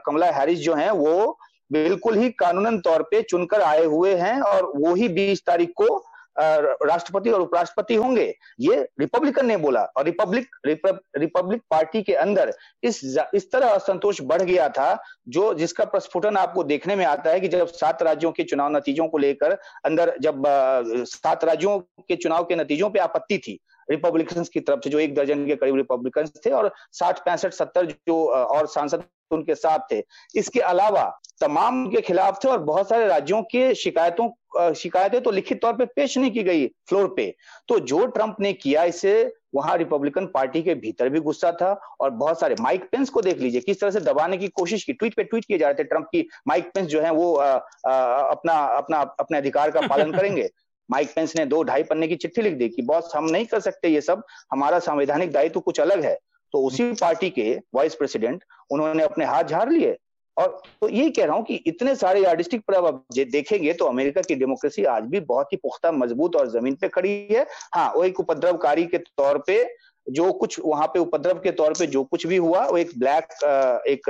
Speaker 3: कमला हैरिस जो हैं वो बिल्कुल ही कानूनन तौर पे चुनकर आए हुए हैं और वो ही बीस तारीख को राष्ट्रपति और उपराष्ट्रपति होंगे। ये रिपब्लिकन ने बोला और रिपब्लिक रिपब्लिक पार्टी के अंदर इस इस तरह असंतोष बढ़ गया था जो जिसका प्रस्फुटन आपको देखने में आता है कि जब सात राज्यों के चुनाव नतीजों को लेकर अंदर जब सात राज्यों के चुनाव के नतीजों पर आपत्ति थी रिपब्लिकन की तरफ़ से जो एक दर्जन के करीब रिपब्लिकन थे और साठ पैंसठ सत्तर जो और सांसद उनके साथ थे। इसके अलावा तमाम के खिलाफ थे और बहुत सारे राज्यों के शिकायतों शिकायतें तो लिखित तौर पे पेश नहीं की गई फ्लोर पे। तो जो ट्रंप ने किया इसे वहाँ रिपब्लिकन पार्टी के भीतर भी गुस्सा था और बहुत सारे माइक पेंस को देख लीजिए किस तरह से दबाने की कोशिश की ट्वीट पे ट्वीट किए जा रहे थे ट्रंप की माइक पेंस जो है वो आ, आ, अपना अपना अपने अधिकार का पालन करेंगे। माइक पेंस ने दो ढाई पन्ने की चिट्ठी लिख दी कि बॉस, हम नहीं कर सकते ये सब। हमारा संवैधानिक दायित्व कुछ अलग है। तो उसी पार्टी के वाइस प्रेसिडेंट उन्होंने अपने हाथ झाड़ लिए। और तो यही कह रहा हूँ कि इतने सारे यार्डिस्टिक पर देखेंगे तो अमेरिका की डेमोक्रेसी आज भी बहुत ही पुख्ता, मज़बूत और ज़मीन पे खड़ी है। हाँ वो एक उपद्रवकारी के तौर पे जो कुछ वहाँ पे उपद्रव के तौर पे जो कुछ भी हुआ, वो एक ब्लैक एक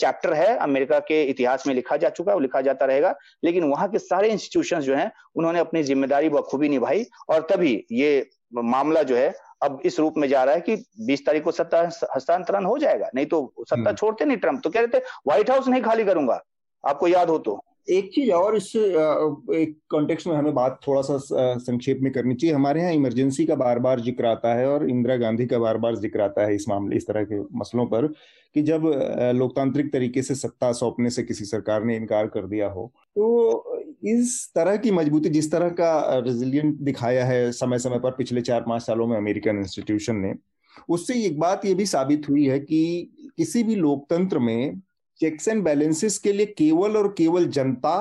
Speaker 3: चैप्टर है अमेरिका के इतिहास में लिखा जा चुका है वो लिखा जाता रहेगा। लेकिन वहाँ के सारे इंस्टीट्यूशन जो है उन्होंने अपनी ज़िम्मेदारी बखूबी निभाई और तभी ये मामला जो है अब इस रूप में जा रहा है कि 20 तारीख को सत्ता हस्तांतरण हो जाएगा। नहीं तो सत्ता हम्म। छोड़ते नहीं ट्रंप। तो कह रहे थे व्हाइट हाउस नहीं खाली करूँगा। आपको याद हो तो।
Speaker 2: एक चीज़ और इस एक कॉन्टेक्स्ट में हमें बात थोड़ा सा संक्षेप में करनी चाहिए। हमारे यहाँ इमरजेंसी का बार बार ज़िक्र आता है और इंदिरा गांधी का बार बार ज़िक्र आता है इस मामले, इस तरह के मसलों पर कि जब लोकतांत्रिक तरीके से सत्ता सौंपने से किसी सरकार ने इनकार कर दिया हो तो इस तरह की मजबूती, जिस तरह का रेजिलियंट दिखाया है समय समय पर पिछले चार पाँच सालों में अमेरिकन इंस्टीट्यूशन ने, उससे एक बात ये भी साबित हुई है कि किसी भी लोकतंत्र में चेक्स एंड बैलेंसेस के लिए केवल और केवल जनता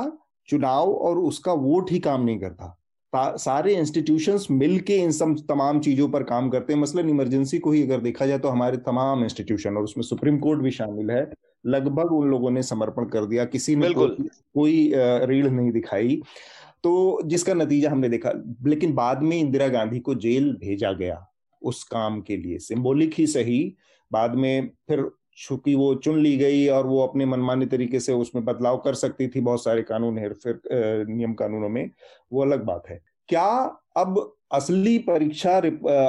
Speaker 2: चुनाव और उसका वोट ही काम नहीं करता। सारे इंस्टीट्यूशंस मिलके इन सब तमाम चीज़ों पर काम करते हैं। मसलन इमरजेंसी को ही अगर देखा जाए तो हमारे तमाम इंस्टीट्यूशन और उसमें सुप्रीम कोर्ट भी शामिल है। लगभग उन लोगों ने समर्पण कर दिया। किसी ने को, कोई रीढ़ नहीं दिखाई। तो जिसका नतीजा हमने देखा लेकिन बाद में इंदिरा गांधी को जेल भेजा गया उस काम के लिए। सिंबॉलिक ही सही। बाद में फिर चूँकि वो चुन ली गई और वो अपने मनमाने तरीके से उसमें बदलाव कर सकती थी बहुत सारे कानून हेर फिर नियम कानूनों में। वो अलग बात है। क्या अब असली परीक्षा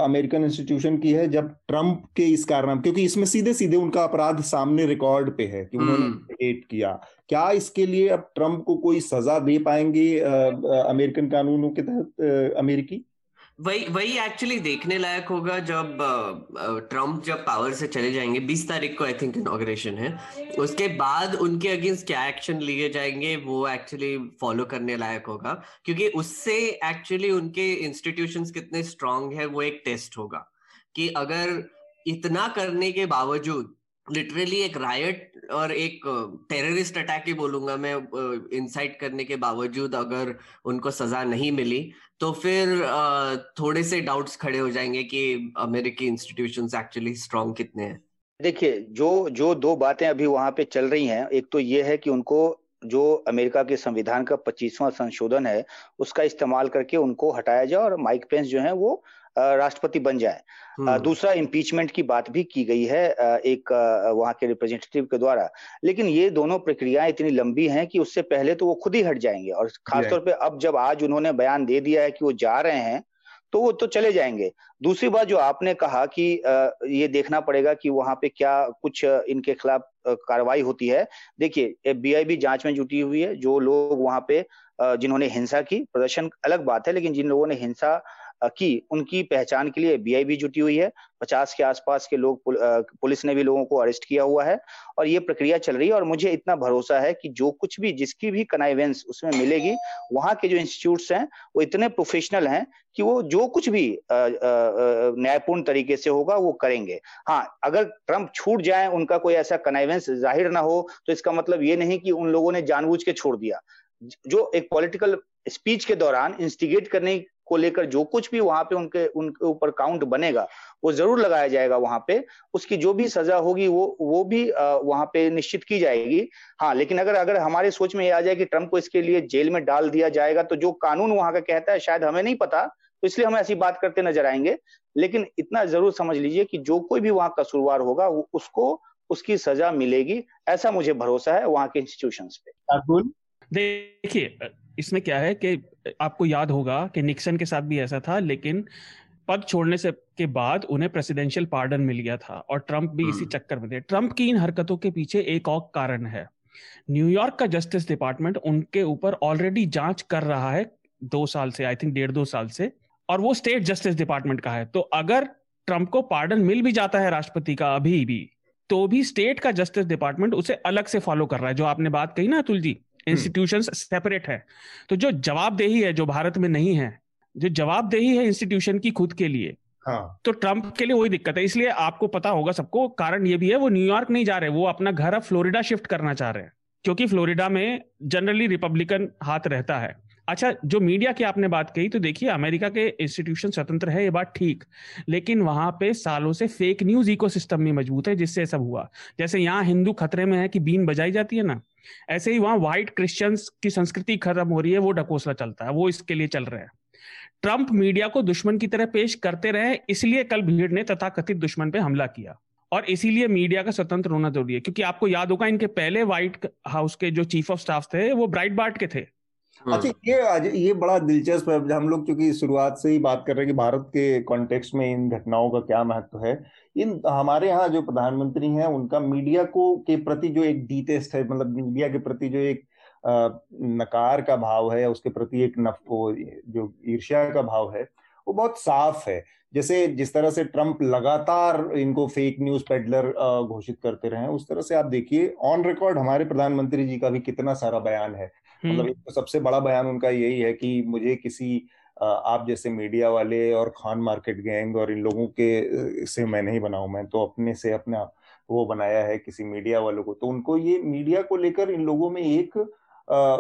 Speaker 2: अमेरिकन इंस्टीट्यूशन की है जब ट्रंप के इस कारण क्योंकि इसमें सीधे सीधे उनका अपराध सामने रिकॉर्ड पे है कि उन्होंने हेट हम्म। किया। क्या इसके लिए अब ट्रंप को कोई सजा दे पाएँगे अमेरिकन कानूनों के तहत अमेरिकी?
Speaker 4: वही वही एक्चुअली देखने लायक होगा जब ट्रंप जब पावर से चले जाएँगे 20 तारीख को आई थिंक इनोग्रेशन है। उसके बाद उनके अगेंस्ट क्या एक्शन लिए जाएँगे, वो एक्चुअली फॉलो करने लायक होगा। क्योंकि उससे एक्चुअली उनके इंस्टीट्यूशंस कितने स्ट्रांग है, वो एक टेस्ट होगा। कि अगर इतना करने के बावजूद लिटरली एक रायट और एक टेररिस्ट अटैक ही बोलूँगा मैं इंसाइट करने के बावजूद अगर उनको सजा नहीं मिली तो फिर थोड़े से डाउट्स खड़े हो जाएँगे कि अमेरिकी इंस्टीट्यूशन एक्चुअली स्ट्रांग कितने हैं।
Speaker 3: देखिए, जो जो दो बातें अभी वहाँ पे चल रही हैं, एक तो ये है कि उनको जो अमेरिका के संविधान का पच्चीसवां संशोधन है, उसका इस्तेमाल करके उनको हटाया जाए और माइक पेंस जो है वो राष्ट्रपति बन जाए। हम्म। दूसरा इम्पीचमेंट की बात भी की गई है एक वहाँ के रिप्रेजेंटेटिव के द्वारा। लेकिन ये दोनों प्रक्रियाएँ इतनी लंबी हैं कि उससे पहले तो वो खुद ही हट जाएँगे और खासतौर पे अब जब आज उन्होंने बयान दे दिया है कि वो जा रहे हैं तो वो तो चले जाएँगे। दूसरी बात जो आपने कहा कि ये देखना पड़ेगा कि वहाँ पे क्या कुछ इनके खिलाफ कार्रवाई होती है। देखिए एफबीआई भी जाँच में जुटी हुई है। जो लोग वहाँ पे जिन्होंने हिंसा की प्रदर्शन अलग बात है लेकिन जिन लोगों ने हिंसा की उनकी पहचान के लिए बीआई भी जुटी हुई है। पचास के आसपास के लोग पुलिस ने भी लोगों को अरेस्ट किया हुआ है और ये प्रक्रिया चल रही है और मुझे इतना भरोसा है कि जो कुछ भी, जिसकी भी कनाइवेंस उसमें मिलेगी, वहाँ के जो इंस्टीट्यूट हैं, वो इतने प्रोफेशनल हैं कि वो जो कुछ भी न्यायपूर्ण तरीके से होगा वो करेंगे। हाँ अगर ट्रंप छूट जाए, उनका कोई ऐसा कनाइवेंस ज़ाहिर ना हो तो इसका मतलब ये नहीं कि उन लोगों ने जानबूझ के छोड़ दिया। जो एक पॉलिटिकल स्पीच के दौरान इंस्टिगेट करने को लेकर जो कुछ भी वहाँ पे उनके उनके ऊपर काउंट बनेगा, वो ज़रूर लगाया जाएगा वहाँ पे। उसकी जो भी सजा होगी, वो वो भी वहाँ पे निश्चित की जाएगी। हाँ लेकिन अगर अगर हमारे सोच में ये आ जाए कि ट्रंप को इसके लिए जेल में डाल दिया जाएगा तो जो कानून वहाँ का कहता है, शायद हमें नहीं पता तो इसलिए हम ऐसी बात करते नज़र आएँगे। लेकिन इतना ज़रूर समझ लीजिए कि जो कोई भी वहाँ कसूरवार होगा उसको उसकी सजा मिलेगी, ऐसा मुझे भरोसा है वहाँ के इंस्टीट्यूशन पे।
Speaker 5: देखिए इसमें क्या है कि आपको याद होगा कि निक्सन के साथ भी ऐसा था लेकिन पद छोड़ने से के बाद उन्हें प्रेसिडेंशियल पार्डन मिल गया था और ट्रंप भी इसी हम्म। चक्कर में थे। ट्रंप की इन हरकतों के पीछे एक और कारण है। न्यूयॉर्क का जस्टिस डिपार्टमेंट उनके ऊपर ऑलरेडी जाँच कर रहा है दो साल से आई थिंक डेढ़ दो साल से और वो स्टेट जस्टिस डिपार्टमेंट का है। तो अगर ट्रंप को पार्डन मिल भी जाता है राष्ट्रपति का अभी भी तो भी स्टेट का जस्टिस डिपार्टमेंट उसे अलग से फॉलो कर रहा है जो आपने बात कही ना अतुल जी? इंस्टीट्यूशन। सेपरेट है तो जो जवाबदेही है जो भारत में नहीं है जो जवाबदेही है इंस्टीट्यूशन की खुद के लिए हाँ. तो ट्रंप के लिए वही दिक्कत है इसलिए आपको पता होगा सबको कारण ये भी है वो न्यूयॉर्क नहीं जा रहे वो अपना घर अब फ्लोरिडा शिफ्ट करना चाह रहे हैं क्योंकि फ्लोरिडा में जनरली रिपब्लिकन हाथ रहता है अच्छा जो मीडिया की आपने बात कही तो देखिए, अमेरिका के इंस्टीट्यूशन स्वतंत्र है, ये बात ठीक। लेकिन वहाँ पे सालों से फेक न्यूज़ इकोसिस्टम में मज़बूत है, जिससे सब हुआ। जैसे यहाँ हिंदू खतरे में है कि बीन बजाई जाती है ना, ऐसे ही वहाँ व्हाइट क्रिश्चियंस की संस्कृति खत्म हो रही है, वो ढकोसला चलता है, वो इसके लिए चल रहे है। ट्रंप मीडिया को दुश्मन की तरह पेश करते रहे, इसलिए कल भीड़ ने तथाकथित दुश्मन पे हमला किया। और इसीलिए मीडिया का स्वतंत्र होना ज़रूरी है, क्योंकि आपको याद होगा, इनके पहले व्हाइट हाउस के जो चीफ ऑफ़ स्टाफ थे, वो ब्राइट बार्ट के थे।
Speaker 2: अच्छा ये आज, ये बड़ा दिलचस्प है। हम लोग क्योंकि शुरुआत से ही बात कर रहे हैं कि भारत के कॉन्टेक्स्ट में इन घटनाओं का क्या महत्व है, इन, हमारे यहाँ जो प्रधानमंत्री हैं, उनका मीडिया को, के प्रति जो एक डिटेस्ट है मतलब मीडिया के प्रति जो एक नकार का भाव है, उसके प्रति एक नफ, जो ईर्ष्या का भाव है, वो बहुत साफ़ है। जैसे जिस तरह से ट्रंप लगातार इनको फेक न्यूज़ पेडलर घोषित करते रहे उस तरह से आप देखिए ऑन रिकॉर्ड हमारे प्रधानमंत्री जी का भी कितना सारा बयान है। मतलब हम्म। एक तो सबसे बड़ा बयान उनका यही है कि मुझे किसी आप जैसे मीडिया वाले और खान मार्केट गैंग और इन लोगों के से मैं नहीं बनाऊ मैं तो अपने से अपना वो बनाया है किसी मीडिया वालों को। तो उनको ये मीडिया को लेकर इन लोगों में एक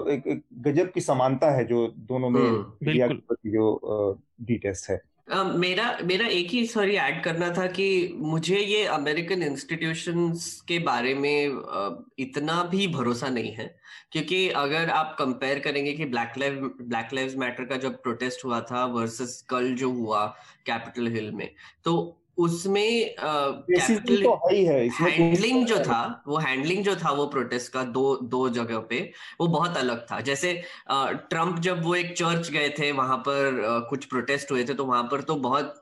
Speaker 2: एक, एक गजब की समानता है जो दोनों में हम्म, मीडिया के प्रति जो डिटेस्ट है।
Speaker 4: मेरा मेरा एक ही सॉरी ऐड करना था कि मुझे ये अमेरिकन इंस्टीट्यूशंस के बारे में इतना भी भरोसा नहीं है। क्योंकि अगर आप कंपेयर करेंगे कि black live black live matter का जब प्रोटेस्ट हुआ था वर्सेस कल जो हुआ कैपिटल हिल में तो उसमें कैपिटल तो हैंडलिंग जो था वो हैंडलिंग जो था वो प्रोटेस्ट का दो दो जगह पे वो बहुत अलग था। जैसे ट्रंप जब वो एक चर्च गए थे वहाँ पर कुछ प्रोटेस्ट हुए थे तो वहाँ पर तो बहुत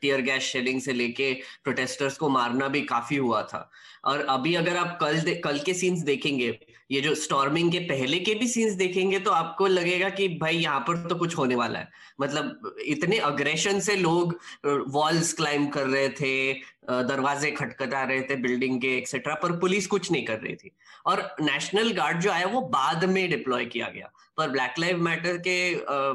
Speaker 4: टीयर गैस शेडिंग से लेके प्रोटेस्टर्स को मारना भी काफ़ी हुआ था। और अभी अगर आप कल कल के सीन्स देखेंगे ये जो स्टॉर्मिंग के पहले के भी सीन्स देखेंगे तो आपको लगेगा कि भाई यहाँ पर तो कुछ होने वाला है। मतलब इतने अग्रेशन से लोग वॉल्स क्लाइंब कर रहे थे दरवाजे खटखटा रहे थे बिल्डिंग के एक्सेट्रा पर पुलिस कुछ नहीं कर रही थी। और नेशनल गार्ड जो आया, वो बाद में डिप्लॉय किया गया। पर ब्लैक लाइव मैटर के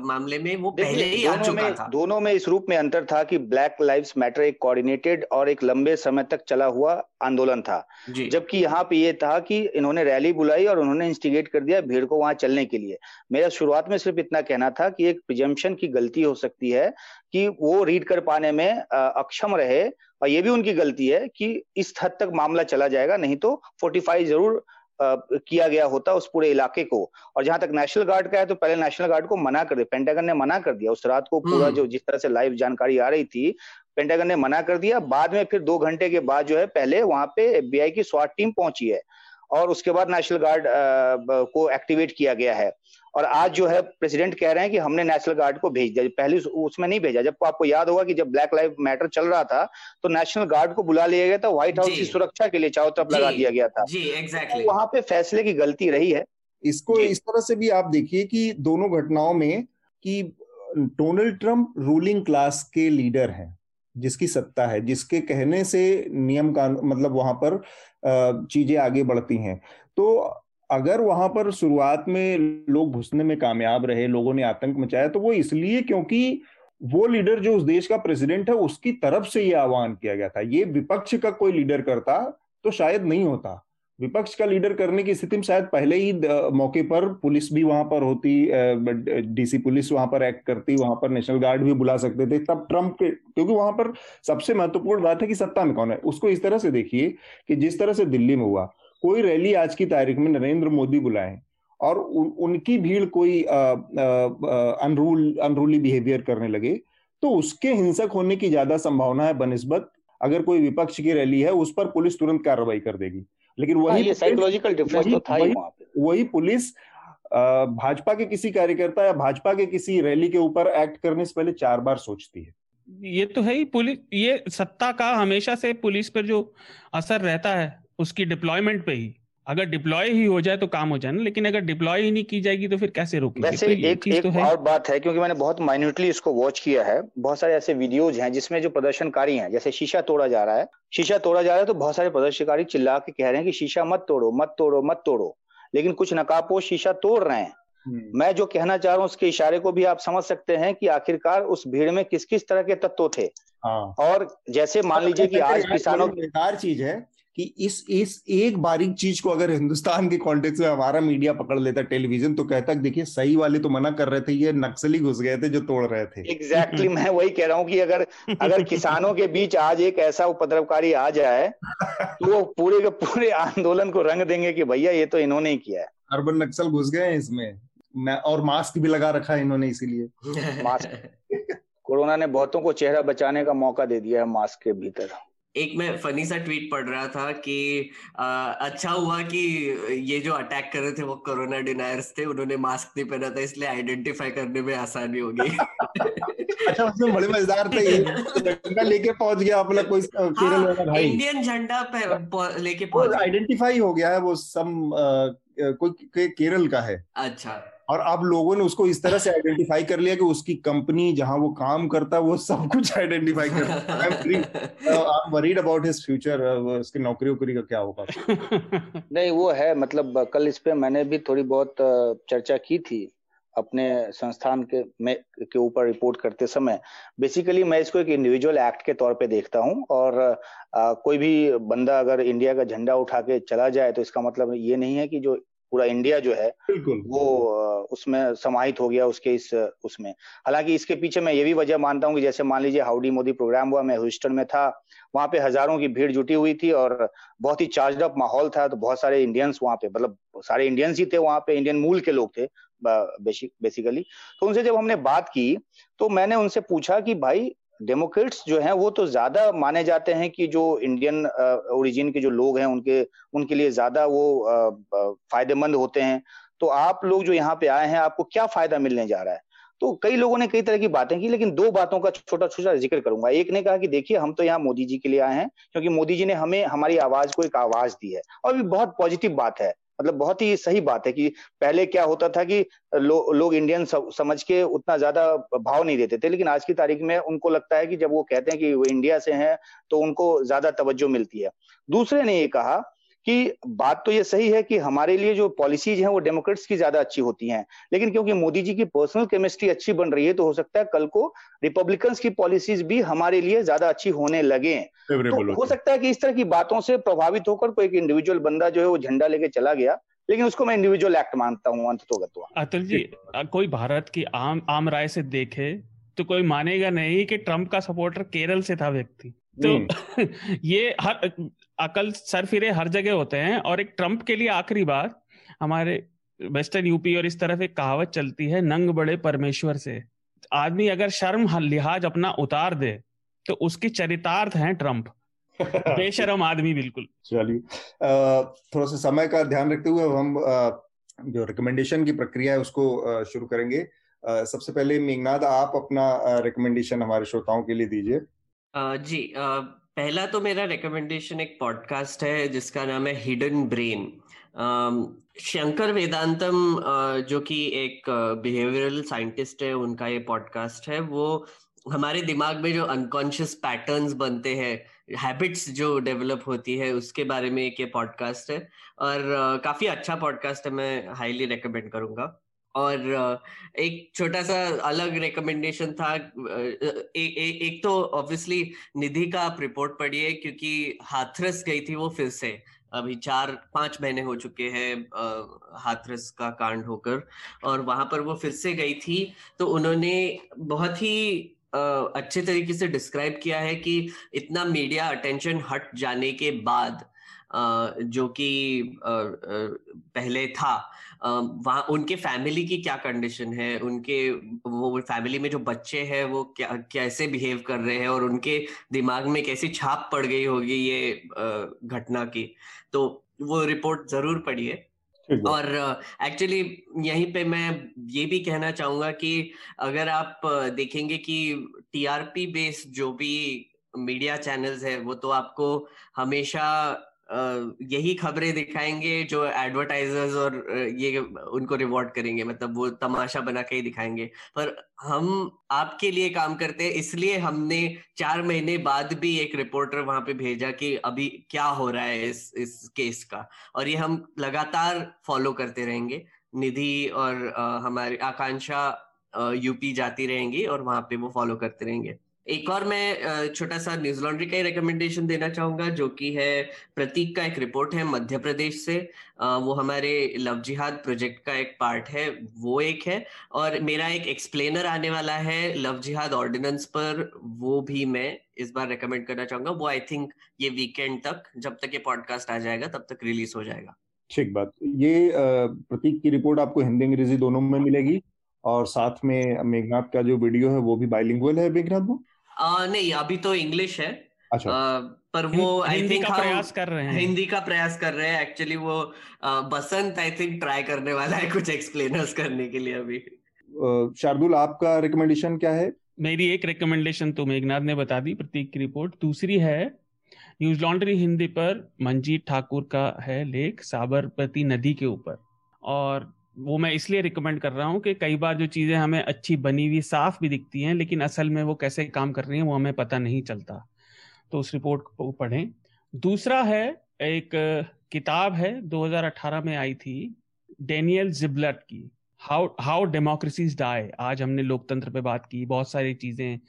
Speaker 4: मामले में वो पहले ही आ चुका
Speaker 3: में, था। दोनों में इस रूप में अंतर था कि ब्लैक लाइव्स मैटर एक कोऑर्डिनेटेड और एक लंबे समय तक चला हुआ आंदोलन था। जबकि यहाँ पे ये था कि इन्होंने रैली बुलाई और उन्होंने इंस्टिगेट कर दिया भीड़ को वहाँ चलने के लिए। मेरा शुरुआत में सिर्फ़ इतना कहना था कि एक प्रिजम्पशन की गलती हो सकती है कि वो रीड कर पाने में अक्षम रहे और ये भी उनकी गलती है कि इस हद तक मामला चला जाएगा नहीं तो फोर्टिफाई ज़रूर किया गया होता उस पूरे इलाके को। और जहाँ तक नेशनल गार्ड का है तो पहले नेशनल गार्ड को मना कर दिया पेंटागन ने मना कर दिया। उस रात को पूरा हम्म। जो जिस तरह से लाइव जानकारी आ रही थी पेंटागन ने मना कर दिया। बाद में फिर दो घंटे के बाद जो है पहले वहाँ पे एफबीआई की स्वाट टीम पहुँची है। और उसके बाद नेशनल गार्ड को एक्टिवेट किया गया है। और आज जो है प्रेसिडेंट कह रहे हैं कि हमने नेशनल गार्ड को भेज दिया। पहले उसमें नहीं भेजा। जब आपको याद होगा कि जब ब्लैक लाइफ मैटर चल रहा था तो नेशनल गार्ड को बुला लिया गया था व्हाइट हाउस की सुरक्षा के लिए चारों तरफ़ लगा दिया गया था।
Speaker 4: जी एग्जैक्टली
Speaker 3: तो वहाँ पे फैसले की गलती रही है।
Speaker 2: इसको इस तरह से भी आप देखिए कि दोनों घटनाओं में कि डोनाल्ड ट्रंप रूलिंग क्लास के लीडर हैं। जिसकी सत्ता है, जिसके कहने से नियम कानून मतलब वहाँ पर चीज़ें आगे बढ़ती हैं। तो अगर वहाँ पर शुरुआत में लोग घुसने में कामयाब रहे, लोगों ने आतंक मचाया तो वो इसलिए क्योंकि वो लीडर जो उस देश का प्रेसिडेंट है, उसकी तरफ़ से ये आह्वान किया गया था। ये विपक्ष का कोई लीडर करता तो शायद नहीं होता। विपक्ष का लीडर करने की स्थिति में शायद पहले ही मौके पर पुलिस भी वहाँ पर होती डीसी पुलिस वहाँ पर एक्ट करती वहाँ पर नेशनल गार्ड भी बुला सकते थे। तब ट्रंप के क्योंकि वहाँ पर सबसे महत्वपूर्ण बात है कि सत्ता में कौन है। उसको इस तरह से देखिए कि जिस तरह से दिल्ली में हुआ कोई रैली आज की तारीख में नरेंद्र मोदी बुलाए और उ, उनकी भीड़ कोई अनरूल अनरूली बिहेवियर करने लगे तो उसके हिंसक होने की ज़्यादा संभावना है बनस्बत। अगर कोई विपक्ष की रैली है उस पर पुलिस तुरंत कार्रवाई कर देगी। लेकिन हाँ, वही
Speaker 3: साइकोलॉजिकल डिफरेंस तो था
Speaker 2: वही, वही पुलिस भाजपा के किसी कार्यकर्ता या भाजपा के किसी रैली के ऊपर एक्ट करने से पहले चार बार सोचती है।
Speaker 5: ये तो है ही पुलिस ये सत्ता का हमेशा से पुलिस पर जो असर रहता है उसकी डिप्लॉयमेंट पे ही। अगर डिप्लॉय ही हो जाए तो काम हो जाए ना लेकिन अगर डिप्लॉय ही नहीं की जाएगी तो फिर कैसे रोकेंगे
Speaker 3: वैसे तो एक, एक तो है। और बात है क्योंकि मैंने बहुत माइन्यूटली इसको वॉच किया है बहुत सारे ऐसे वीडियोज़ हैं जिसमें जो प्रदर्शनकारी हैं जैसे शीशा तोड़ा जा रहा है शीशा तोड़ा जा रहा है तो बहुत सारे प्रदर्शनकारी चिल्ला के कह रहे हैं कि शीशा मत तोड़ो मत तोड़ो मत तोड़ो लेकिन कुछ नकाबपोश शीशा तोड़ रहे हैं हम्म। मैं जो कहना चाह रहा हूँ उसके इशारे को भी आप समझ सकते हैं कि आखिरकार उस भीड़ में किस किस तरह के तत्व थे हाँ। और जैसे मान लीजिए कि आज किसानों
Speaker 2: की चीज़ है कि इस इस एक बारीक चीज़ को अगर हिंदुस्तान के कॉन्टेक्स्ट में हमारा मीडिया पकड़ लेता टेलीविज़न तो कहता देखिए सही वाले तो मना कर रहे थे ये नक्सली घुस गए थे जो तोड़ रहे थे.
Speaker 3: एग्जैक्टली exactly, मैं वही कह रहा हूँ कि अगर अगर किसानों के बीच आज एक ऐसा उपद्रवकारी आ जाए तो वो पूरे के पूरे आंदोलन को रंग देंगे कि भैया ये तो इन्होंने ही किया है।
Speaker 2: अर्बन नक्सल घुस गए हैं इसमें। मैं और मास्क भी लगा रखा है इन्होंने इसीलिए।
Speaker 3: मास्क कोरोना ने बहुतों को चेहरा बचाने का मौका दे दिया है मास्क के भीतर।
Speaker 4: एक मैं फनी सा ट्वीट पढ़ रहा था कि आ, अच्छा हुआ कि ये जो अटैक कर रहे थे वो कोरोना डिनायर्स थे उन्होंने मास्क नहीं पहना था इसलिए आइडेंटिफाई करने में आसानी होगी।
Speaker 2: अच्छा उसमें बड़े मज़ेदार थे झंडा लेके पहुँच गया अपना कोई केरल हाँ, वाला भाई।
Speaker 4: इंडियन झंडा लेके
Speaker 2: पहुँच आइडेंटिफाई हो गया है वो सम कोई केरल का है।
Speaker 4: अच्छा।
Speaker 2: और अब लोगों ने उसको इस तरह से आइडेंटिफाई कर लिया कि उसकी कंपनी जहाँ वो काम करता है वो सब कुछ identify am worried about his future उसकी नौकरी वोकरी का क्या होगा?
Speaker 3: नहीं वो है मतलब कल इस पे मैंने भी थोड़ी बहुत चर्चा की थी अपने संस्थान के में के ऊपर रिपोर्ट करते समय। बेसिकली मैं इसको एक इंडिविजुअल एक्ट के तौर पे देखता हूँ और आ, कोई भी बंदा अगर इंडिया का झंडा उठा के चला जाए तो इसका मतलब ये नहीं है कि जो पूरा इंडिया जो है वो उसमें समाहित हो गया उसके इस उसमें। हालाँकि इसके पीछे मैं ये भी वजह मानता हूँ कि जैसे मान लीजिए हाउडी मोदी प्रोग्राम हुआ मैं ह्यूस्टन में था वहाँ पे हज़ारों की भीड़ जुटी हुई थी और बहुत ही चार्ज अप माहौल था तो बहुत सारे इंडियंस वहाँ पे मतलब सारे इंडियंस ही थे वहाँ पे इंडियन मूल के लोग थे बेसिकली तो उनसे जब हमने बात की तो मैंने उनसे पूछा कि भाई डेमोक्रेट्स जो हैं, वो तो ज़्यादा माने जाते हैं कि जो इंडियन ओरिजिन के जो लोग हैं, उनके उनके लिए ज़्यादा वो फ़ायदेमंद होते हैं। तो आप लोग जो यहाँ पे आए हैं, आपको क्या फ़ायदा मिलने जा रहा है? तो कई लोगों ने कई तरह की बातें की, लेकिन दो बातों का छोटा छोटा ज़िक्र करूँगा। एक ने कहा कि देखिए, हम तो यहाँ मोदी जी के लिए आए हैं, क्योंकि मोदी जी ने हमें, हमारी आवाज़ को एक आवाज़ दी है। और भी बहुत पॉजिटिव बात है। मतलब बहुत ही सही बात है कि पहले क्या होता था कि लो, लोग इंडियन समझ के उतना ज़्यादा भाव नहीं देते थे लेकिन आज की तारीख में उनको लगता है कि जब वो कहते हैं कि वो इंडिया से हैं तो उनको ज़्यादा तवज्जो मिलती है। दूसरे ने ये कहा कि बात तो ये सही है कि हमारे लिए जो पॉलिसीज़ हैं वो डेमोक्रेट्स की ज़्यादा अच्छी होती हैं। लेकिन क्योंकि मोदी जी की पर्सनल केमिस्ट्री अच्छी बन रही है तो हो सकता है कल को रिपब्लिकन्स की पॉलिसीज़ भी हमारे लिए ज़्यादा अच्छी होने लगे। तो हो सकता है कि इस तरह की बातों से प्रभावित होकर कोई एक इंडिविजुअल बंदा जो है वो झंडा लेके चला गया लेकिन उसको मैं इंडिविजुअल एक्ट मानता हूँ अंततोगत्वा
Speaker 5: अतुल जी कोई भारत की आम आम राय से देखे तो कोई मानेगा नहीं कि ट्रंप का सपोर्टर केरल से था व्यक्ति। तो ये हर अकल सर फिरे हर जगह होते हैं और एक ट्रंप के लिए आखिरी बार हमारे वेस्टर्न यूपी और इस तरफ़ एक कहावत चलती है नंग बड़े परमेश्वर से। आदमी अगर शर्म लिहाज अपना उतार दे तो उसकी चरितार्थ है ट्रंप। बेशरम आदमी बिल्कुल।
Speaker 2: चलिए थोड़ा सा समय का ध्यान रखते हुए हम जो रिकमेंडेशन की प्रक्रिया है उसको शुरू करेंगे। सबसे पहले मेघनाथ आप अपना रिकमेंडेशन हमारे श्रोताओं के लिए दीजिए।
Speaker 4: जी पहला तो मेरा रिकमेंडेशन एक पॉडकास्ट है, जिसका नाम है हिडन ब्रेन शंकर वेदांतम जो कि एक बिहेवियरल साइंटिस्ट है, उनका ये पॉडकास्ट है, वो हमारे दिमाग में जो अनकॉन्शियस पैटर्न्स बनते हैं हैबिट्स जो डेवलप होती है, उसके बारे में एक ये पॉडकास्ट है, और काफ़ी अच्छा पॉडकास्ट है, मैं हाईली रिकमेंड करूँगा। और एक छोटा सा अलग रिकमेंडेशन था ए, ए, एक तो ऑब्वियसली निधि का आप रिपोर्ट पढ़िए क्योंकि हाथरस गई थी वो फिर से। अभी चार पाँच महीने हो चुके हैं हाथरस का कांड होकर और वहाँ पर वो फिर से गई थी। तो उन्होंने बहुत ही अच्छे तरीके से डिस्क्राइब किया है कि इतना मीडिया अटेंशन हट जाने के बाद जो कि पहले था वहाँ उनके फैमिली की क्या कंडीशन है? उनके वो फैमिली में जो बच्चे हैं वो क्या कैसे बिहेव कर रहे हैं? और उनके दिमाग में कैसी छाप पड़ गई होगी ये घटना की? तो वो रिपोर्ट ज़रूर पढ़िए। और एक्चुअली uh, यहीं पे मैं ये भी कहना चाहूँगा कि अगर आप देखेंगे कि टीआरपी बेस्ड जो भी मीडिया चैनल्स है वो तो आपको हमेशा यही खबरें दिखाएँगे जो एडवर्टाइजर्स और ये उनको रिवॉर्ड करेंगे मतलब वो तमाशा बना के ही दिखाएँगे। पर हम आपके लिए काम करते हैं, इसलिए हमने चार महीने बाद भी एक रिपोर्टर वहाँ पे भेजा कि अभी क्या हो रहा है इस इस केस का। और ये हम लगातार फॉलो करते रहेंगे। निधि और हमारी आकांक्षा यूपी जाती रहेंगी और वहाँ पे वो फॉलो करते रहेंगे। एक और मैं छोटा सा न्यूज़ लॉन्ड्री का ही रिकमेंडेशन देना चाहूँगा, जो कि है, प्रतीक का एक रिपोर्ट है मध्य प्रदेश से। वो हमारे लव जिहाद प्रोजेक्ट का एक पार्ट है, वो एक है। और मेरा एक एक्सप्लेनर आने वाला है, लव जिहाद ऑर्डिनेंस पर, वो भी मैं इस बार रिकमेंड करना चाहूँगा। वो आई थिंक ये वीकेंड तक, जब तक ये पॉडकास्ट आ जाएगा, तब तक रिलीज़ हो जाएगा।
Speaker 2: ठीक बात। ये प्रतीक की रिपोर्ट आपको हिंदी, अंग्रेज़ी दोनों में मिलेगी, और साथ में मेघनाथ का जो वीडियो है, वो भी बाइलिंगुअल है, मेघनाथ वो
Speaker 4: नहीं अभी तो इंग्लिश है।
Speaker 2: अच्छा। आ,
Speaker 4: पर वो आई थिंक
Speaker 5: प्रयास कर रहे हैं।
Speaker 4: हिंदी का प्रयास कर रहे हैं। एक्चुअली वो आ, बसंत आई थिंक ट्राई करने वाला है कुछ एक्सप्लेनर्स करने के लिए अभी।
Speaker 2: शार्दुल आपका रिकमेंडेशन क्या है?
Speaker 5: मेरी एक रिकमेंडेशन तो मेघनाथ ने बता दी प्रतीक की रिपोर्ट दूसरी है न्यूज़ लॉन्ड्री हिंदी पर मंजीत ठाकुर का है लेख साबरमती नदी के ऊपर। और वो मैं इसलिए रिकमेंड कर रहा हूँ कि कई बार जो चीज़ें हमें अच्छी बनी हुई साफ़ भी दिखती हैं, लेकिन असल में वो कैसे काम कर रही हैं वो हमें पता नहीं चलता। तो उस रिपोर्ट को पढ़ें। दूसरा है, एक किताब है 2018 में आई थी, डेनियल जिबलट की, हाउ हाउ डेमोक्रेसीज डाई। आज हमने लोकतंत्र पे बात की, बहुत सारी चीज़ें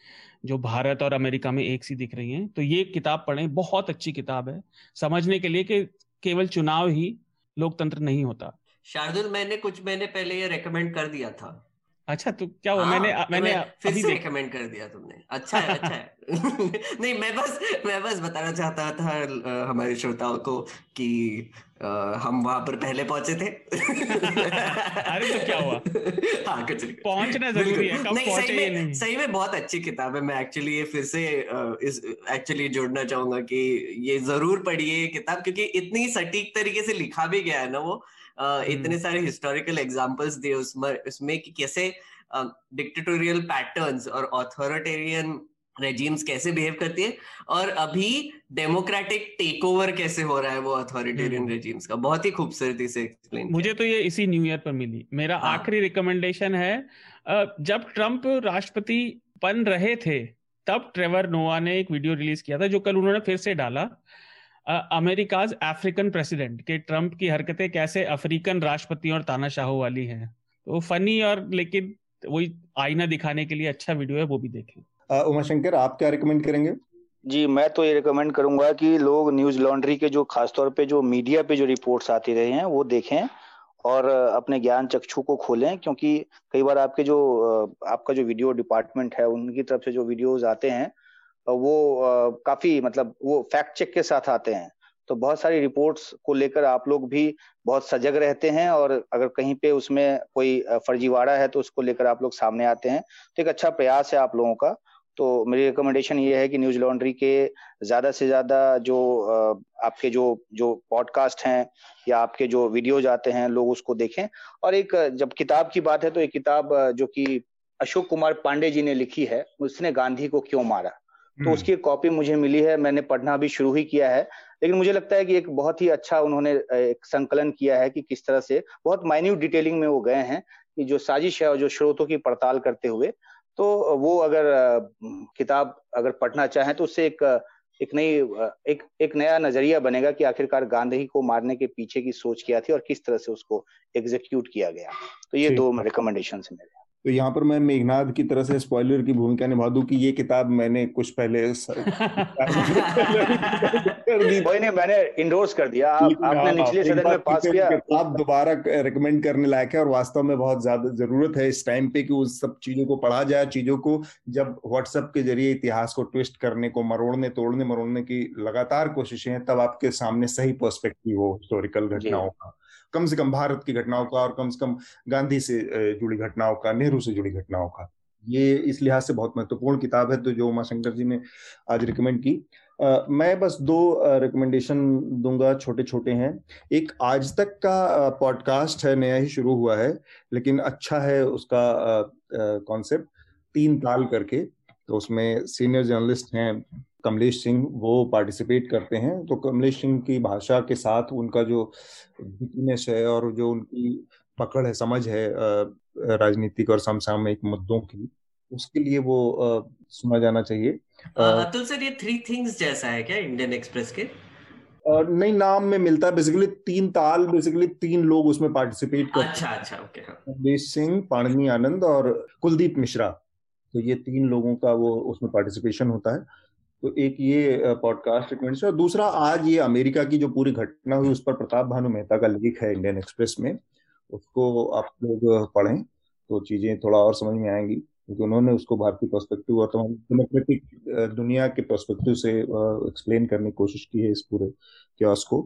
Speaker 5: जो भारत और अमेरिका में एक सी दिख रही हैं। तो ये किताब पढ़ें, बहुत अच्छी किताब है। समझने के लिए कि केवल चुनाव ही लोकतंत्र नहीं होता।
Speaker 4: शार्दुल मैंने कुछ महीने पहले ये रेकमेंड कर दिया था।
Speaker 5: अच्छा तो क्या हुआ? मैंने
Speaker 4: हाँ,
Speaker 5: मैंने
Speaker 4: फिर से रिकमेंड कर दिया तुमने। अच्छा है अच्छा है। नहीं मैं बस मैं बस बताना चाहता था हमारे श्रोताओं को कि हम वहाँ पर पहले पहुँचे थे।
Speaker 5: अरे तो क्या हुआ?
Speaker 4: हाँ कुछ
Speaker 5: पहुँचना ज़रूरी है कब
Speaker 4: नहीं, सही में, नहीं? सही में बहुत अच्छी किताब है। मैं एक्चुअली ये फिर से इस एक्चुअली जोड़ना चाहूँगा कि ये ज़रूर पढ़िए किताब क्योंकि इतनी सटीक तरीके से लिखा भी गया है ना वो इतने हम्म। सारे हिस्टोरिकल एग्जांपल्स दिए उसमें उसमें कि कैसे डिक्टेटोरियल पैटर्न्स और ऑथोरिटेरियन रेजिम्स कैसे बिहेव करती है और अभी डेमोक्रेटिक टेक ओवर कैसे हो रहा है वो अथॉरिटेरियन रेजिम्स हम्म। का बहुत ही खूबसूरती से एक्सप्लेन
Speaker 5: मुझे तो ये इसी न्यू ईयर पर मिली मेरा हाँ. आखिरी रिकमेंडेशन है जब ट्रंप राष्ट्रपति बन रहे थे तब ट्रेवर नोवा ने एक वीडियो रिलीज़ किया था जो कल उन्होंने फिर से डाला अमेरिकाज अफ्रीकन प्रेसिडेंट के ट्रंप की हरकतें कैसे अफ्रीकन राष्ट्रपति और तानाशाहों वाली हैं। तो फनी और लेकिन वही आईना दिखाने के लिए अच्छा वीडियो है वो भी देखें।
Speaker 2: उमाशंकर आप क्या रिकमेंड करेंगे?
Speaker 3: जी मैं तो ये रिकमेंड करूँगा कि लोग न्यूज़ लॉन्ड्री के जो खासतौर पे जो मीडिया पे जो रिपोर्ट्स आती रहे हैं वो देखें और अपने ज्ञान चक्षु को खोलें क्योंकि कई बार आपके जो आपका जो वीडियो डिपार्टमेंट है उनकी तरफ़ से जो वीडियोज़ आते हैं वो काफ़ी मतलब वो फैक्ट चेक के साथ आते हैं। तो बहुत सारी रिपोर्ट्स को लेकर आप लोग भी बहुत सजग रहते हैं और अगर कहीं पे उसमें कोई फर्जीवाड़ा है तो उसको लेकर आप लोग सामने आते हैं। तो एक अच्छा प्रयास है आप लोगों का। तो मेरी रिकमेंडेशन ये है कि न्यूज़ लॉन्ड्री के ज़्यादा से ज़्यादा जो आपके जो जो पॉडकास्ट हैं या आपके जो वीडियोज़ आते हैं, लोग उसको देखें। और एक, जब किताब की बात है तो एक किताब जो कि अशोक कुमार पांडे जी ने लिखी है, उसने गांधी को क्यों मारा? तो हम्म। उसकी कॉपी मुझे मिली है मैंने पढ़ना भी शुरू ही किया है। लेकिन मुझे लगता है कि एक बहुत ही अच्छा उन्होंने एक संकलन किया है कि किस तरह से बहुत माइन्यूट डिटेलिंग में वो गए हैं कि जो साजिश है और जो स्रोतों की पड़ताल करते हुए। तो वो अगर किताब अगर पढ़ना चाहें तो उससे एक एक नई एक एक नया नज़रिया बनेगा कि आखिरकार गांधी को मारने के पीछे की सोच क्या थी और किस तरह से उसको एग्जीक्यूट किया गया। तो ये दो रिकमेंडेशन है मेरे।
Speaker 2: तो यहाँ पर मैं मेघनाथ की तरह से स्पॉइलर की भूमिका निभा दूँ कि ये किताब मैंने कुछ पहले
Speaker 3: ने मैंने इंडोर्स कर दिया। आप, आपने निचले सदन में पास किया।
Speaker 2: किताब दोबारा रिकमेंड करने लायक है और वास्तव में बहुत ज़्यादा ज़रूरत है इस टाइम पे कि उस सब चीज़ों को पढ़ा जाए चीज़ों को जब व्हाट्सएप के ज़रिए इतिहास को ट्विस्ट करने को मरोड़ने तोड़ने मरोड़ने की लगातार कोशिशें हैं तब आपके सामने सही पर्सपेक्टिव हो हिस्टोरिकल घटनाओं का। कम से कम भारत की घटनाओं का और कम से कम गांधी से जुड़ी घटनाओं का नेहरू से जुड़ी घटनाओं का। ये इस लिहाज से बहुत महत्वपूर्ण किताब है तो जो उमा शंकर जी ने आज रिकमेंड की। आ, मैं बस दो रिकमेंडेशन दूँगा छोटे छोटे हैं। एक आज तक का पॉडकास्ट है नया ही शुरू हुआ है लेकिन अच्छा है उसका कॉन्सेप्ट तीन ताल करके तो उसमें सीनियर जर्नलिस्ट हैं कमलेश सिंह वो पार्टिसिपेट करते हैं। तो कमलेश सिंह की भाषा के साथ उनका जो विटनेस है और जो उनकी पकड़ है समझ है राजनीतिक और समसामयिक मुद्दों की उसके लिए वो सुना जाना चाहिए।
Speaker 4: अतुल सर ये थ्री थिंग्स जैसा है क्या इंडियन एक्सप्रेस के?
Speaker 2: नहीं नाम में मिलता है। बेसिकली तीन ताल बेसिकली तीन लोग उसमें पार्टिसिपेट
Speaker 4: करते अच्छा अच्छा ओके
Speaker 2: हाँ। सिंह पाणनी आनंद और कुलदीप मिश्रा। तो ये तीन लोगों का वो उसमें पार्टिसिपेशन होता है। तो एक ये पॉडकास्ट रिकमेंडेशन और दूसरा आज ये अमेरिका की जो पूरी घटना हुई, उस पर प्रताप भानु मेहता का लेख है इंडियन एक्सप्रेस में। उसको आप लोग पढ़ें तो चीज़ें थोड़ा और समझ में आएँगी क्योंकि उन्होंने उसको भारतीय पर्सपेक्टिव और तमाम डेमोक्रेटिक दुनिया के पर्सपेक्टिव से एक्सप्लेन करने की कोशिश की है इस पूरे क्योस को।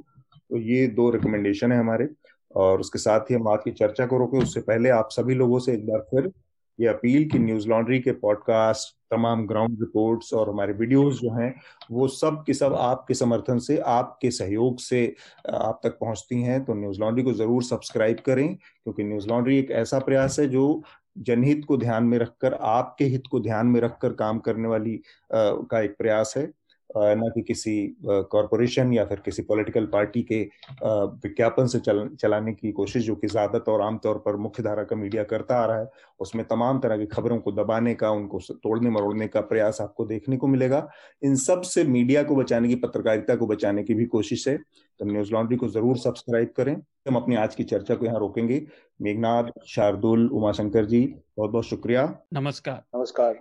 Speaker 2: तो ये दो रिकमेंडेशन है हमारे और उसके साथ ही हम आज की चर्चा को रोके। उससे पहले आप सभी लोगों से एक बार फिर ये अपील कि न्यूज़ लॉन्ड्री के पॉडकास्ट तमाम ग्राउंड रिपोर्ट्स और हमारे वीडियोस जो हैं वो सब के सब आपके समर्थन से आपके सहयोग से आप तक पहुँचती हैं। तो न्यूज़ लॉन्ड्री को ज़रूर सब्सक्राइब करें क्योंकि न्यूज़ लॉन्ड्री एक ऐसा प्रयास है जो जनहित को ध्यान में रखकर आपके हित को ध्यान में रखकर काम करने वाली आ, का एक प्रयास है। न कि किसी कॉरपोरेशन या फिर किसी पॉलिटिकल पार्टी के विज्ञापन से चल, चलाने की कोशिश जो कि ज़्यादातर और आमतौर पर मुख्य धारा का मीडिया करता आ रहा है उसमें तमाम तरह की खबरों को दबाने का उनको तोड़ने मरोड़ने का प्रयास आपको देखने को मिलेगा। इन सबसे मीडिया को बचाने की पत्रकारिता को बचाने की भी कोशिश है। तो न्यूज़ लॉन्ड्री को ज़रूर सब्सक्राइब करें। हम अपनी आज की चर्चा को यहाँ रोकेंगे। मेघनाथ शार्दुल उमाशंकर जी बहुत बहुत शुक्रिया।
Speaker 5: नमस्कार।
Speaker 3: नमस्कार।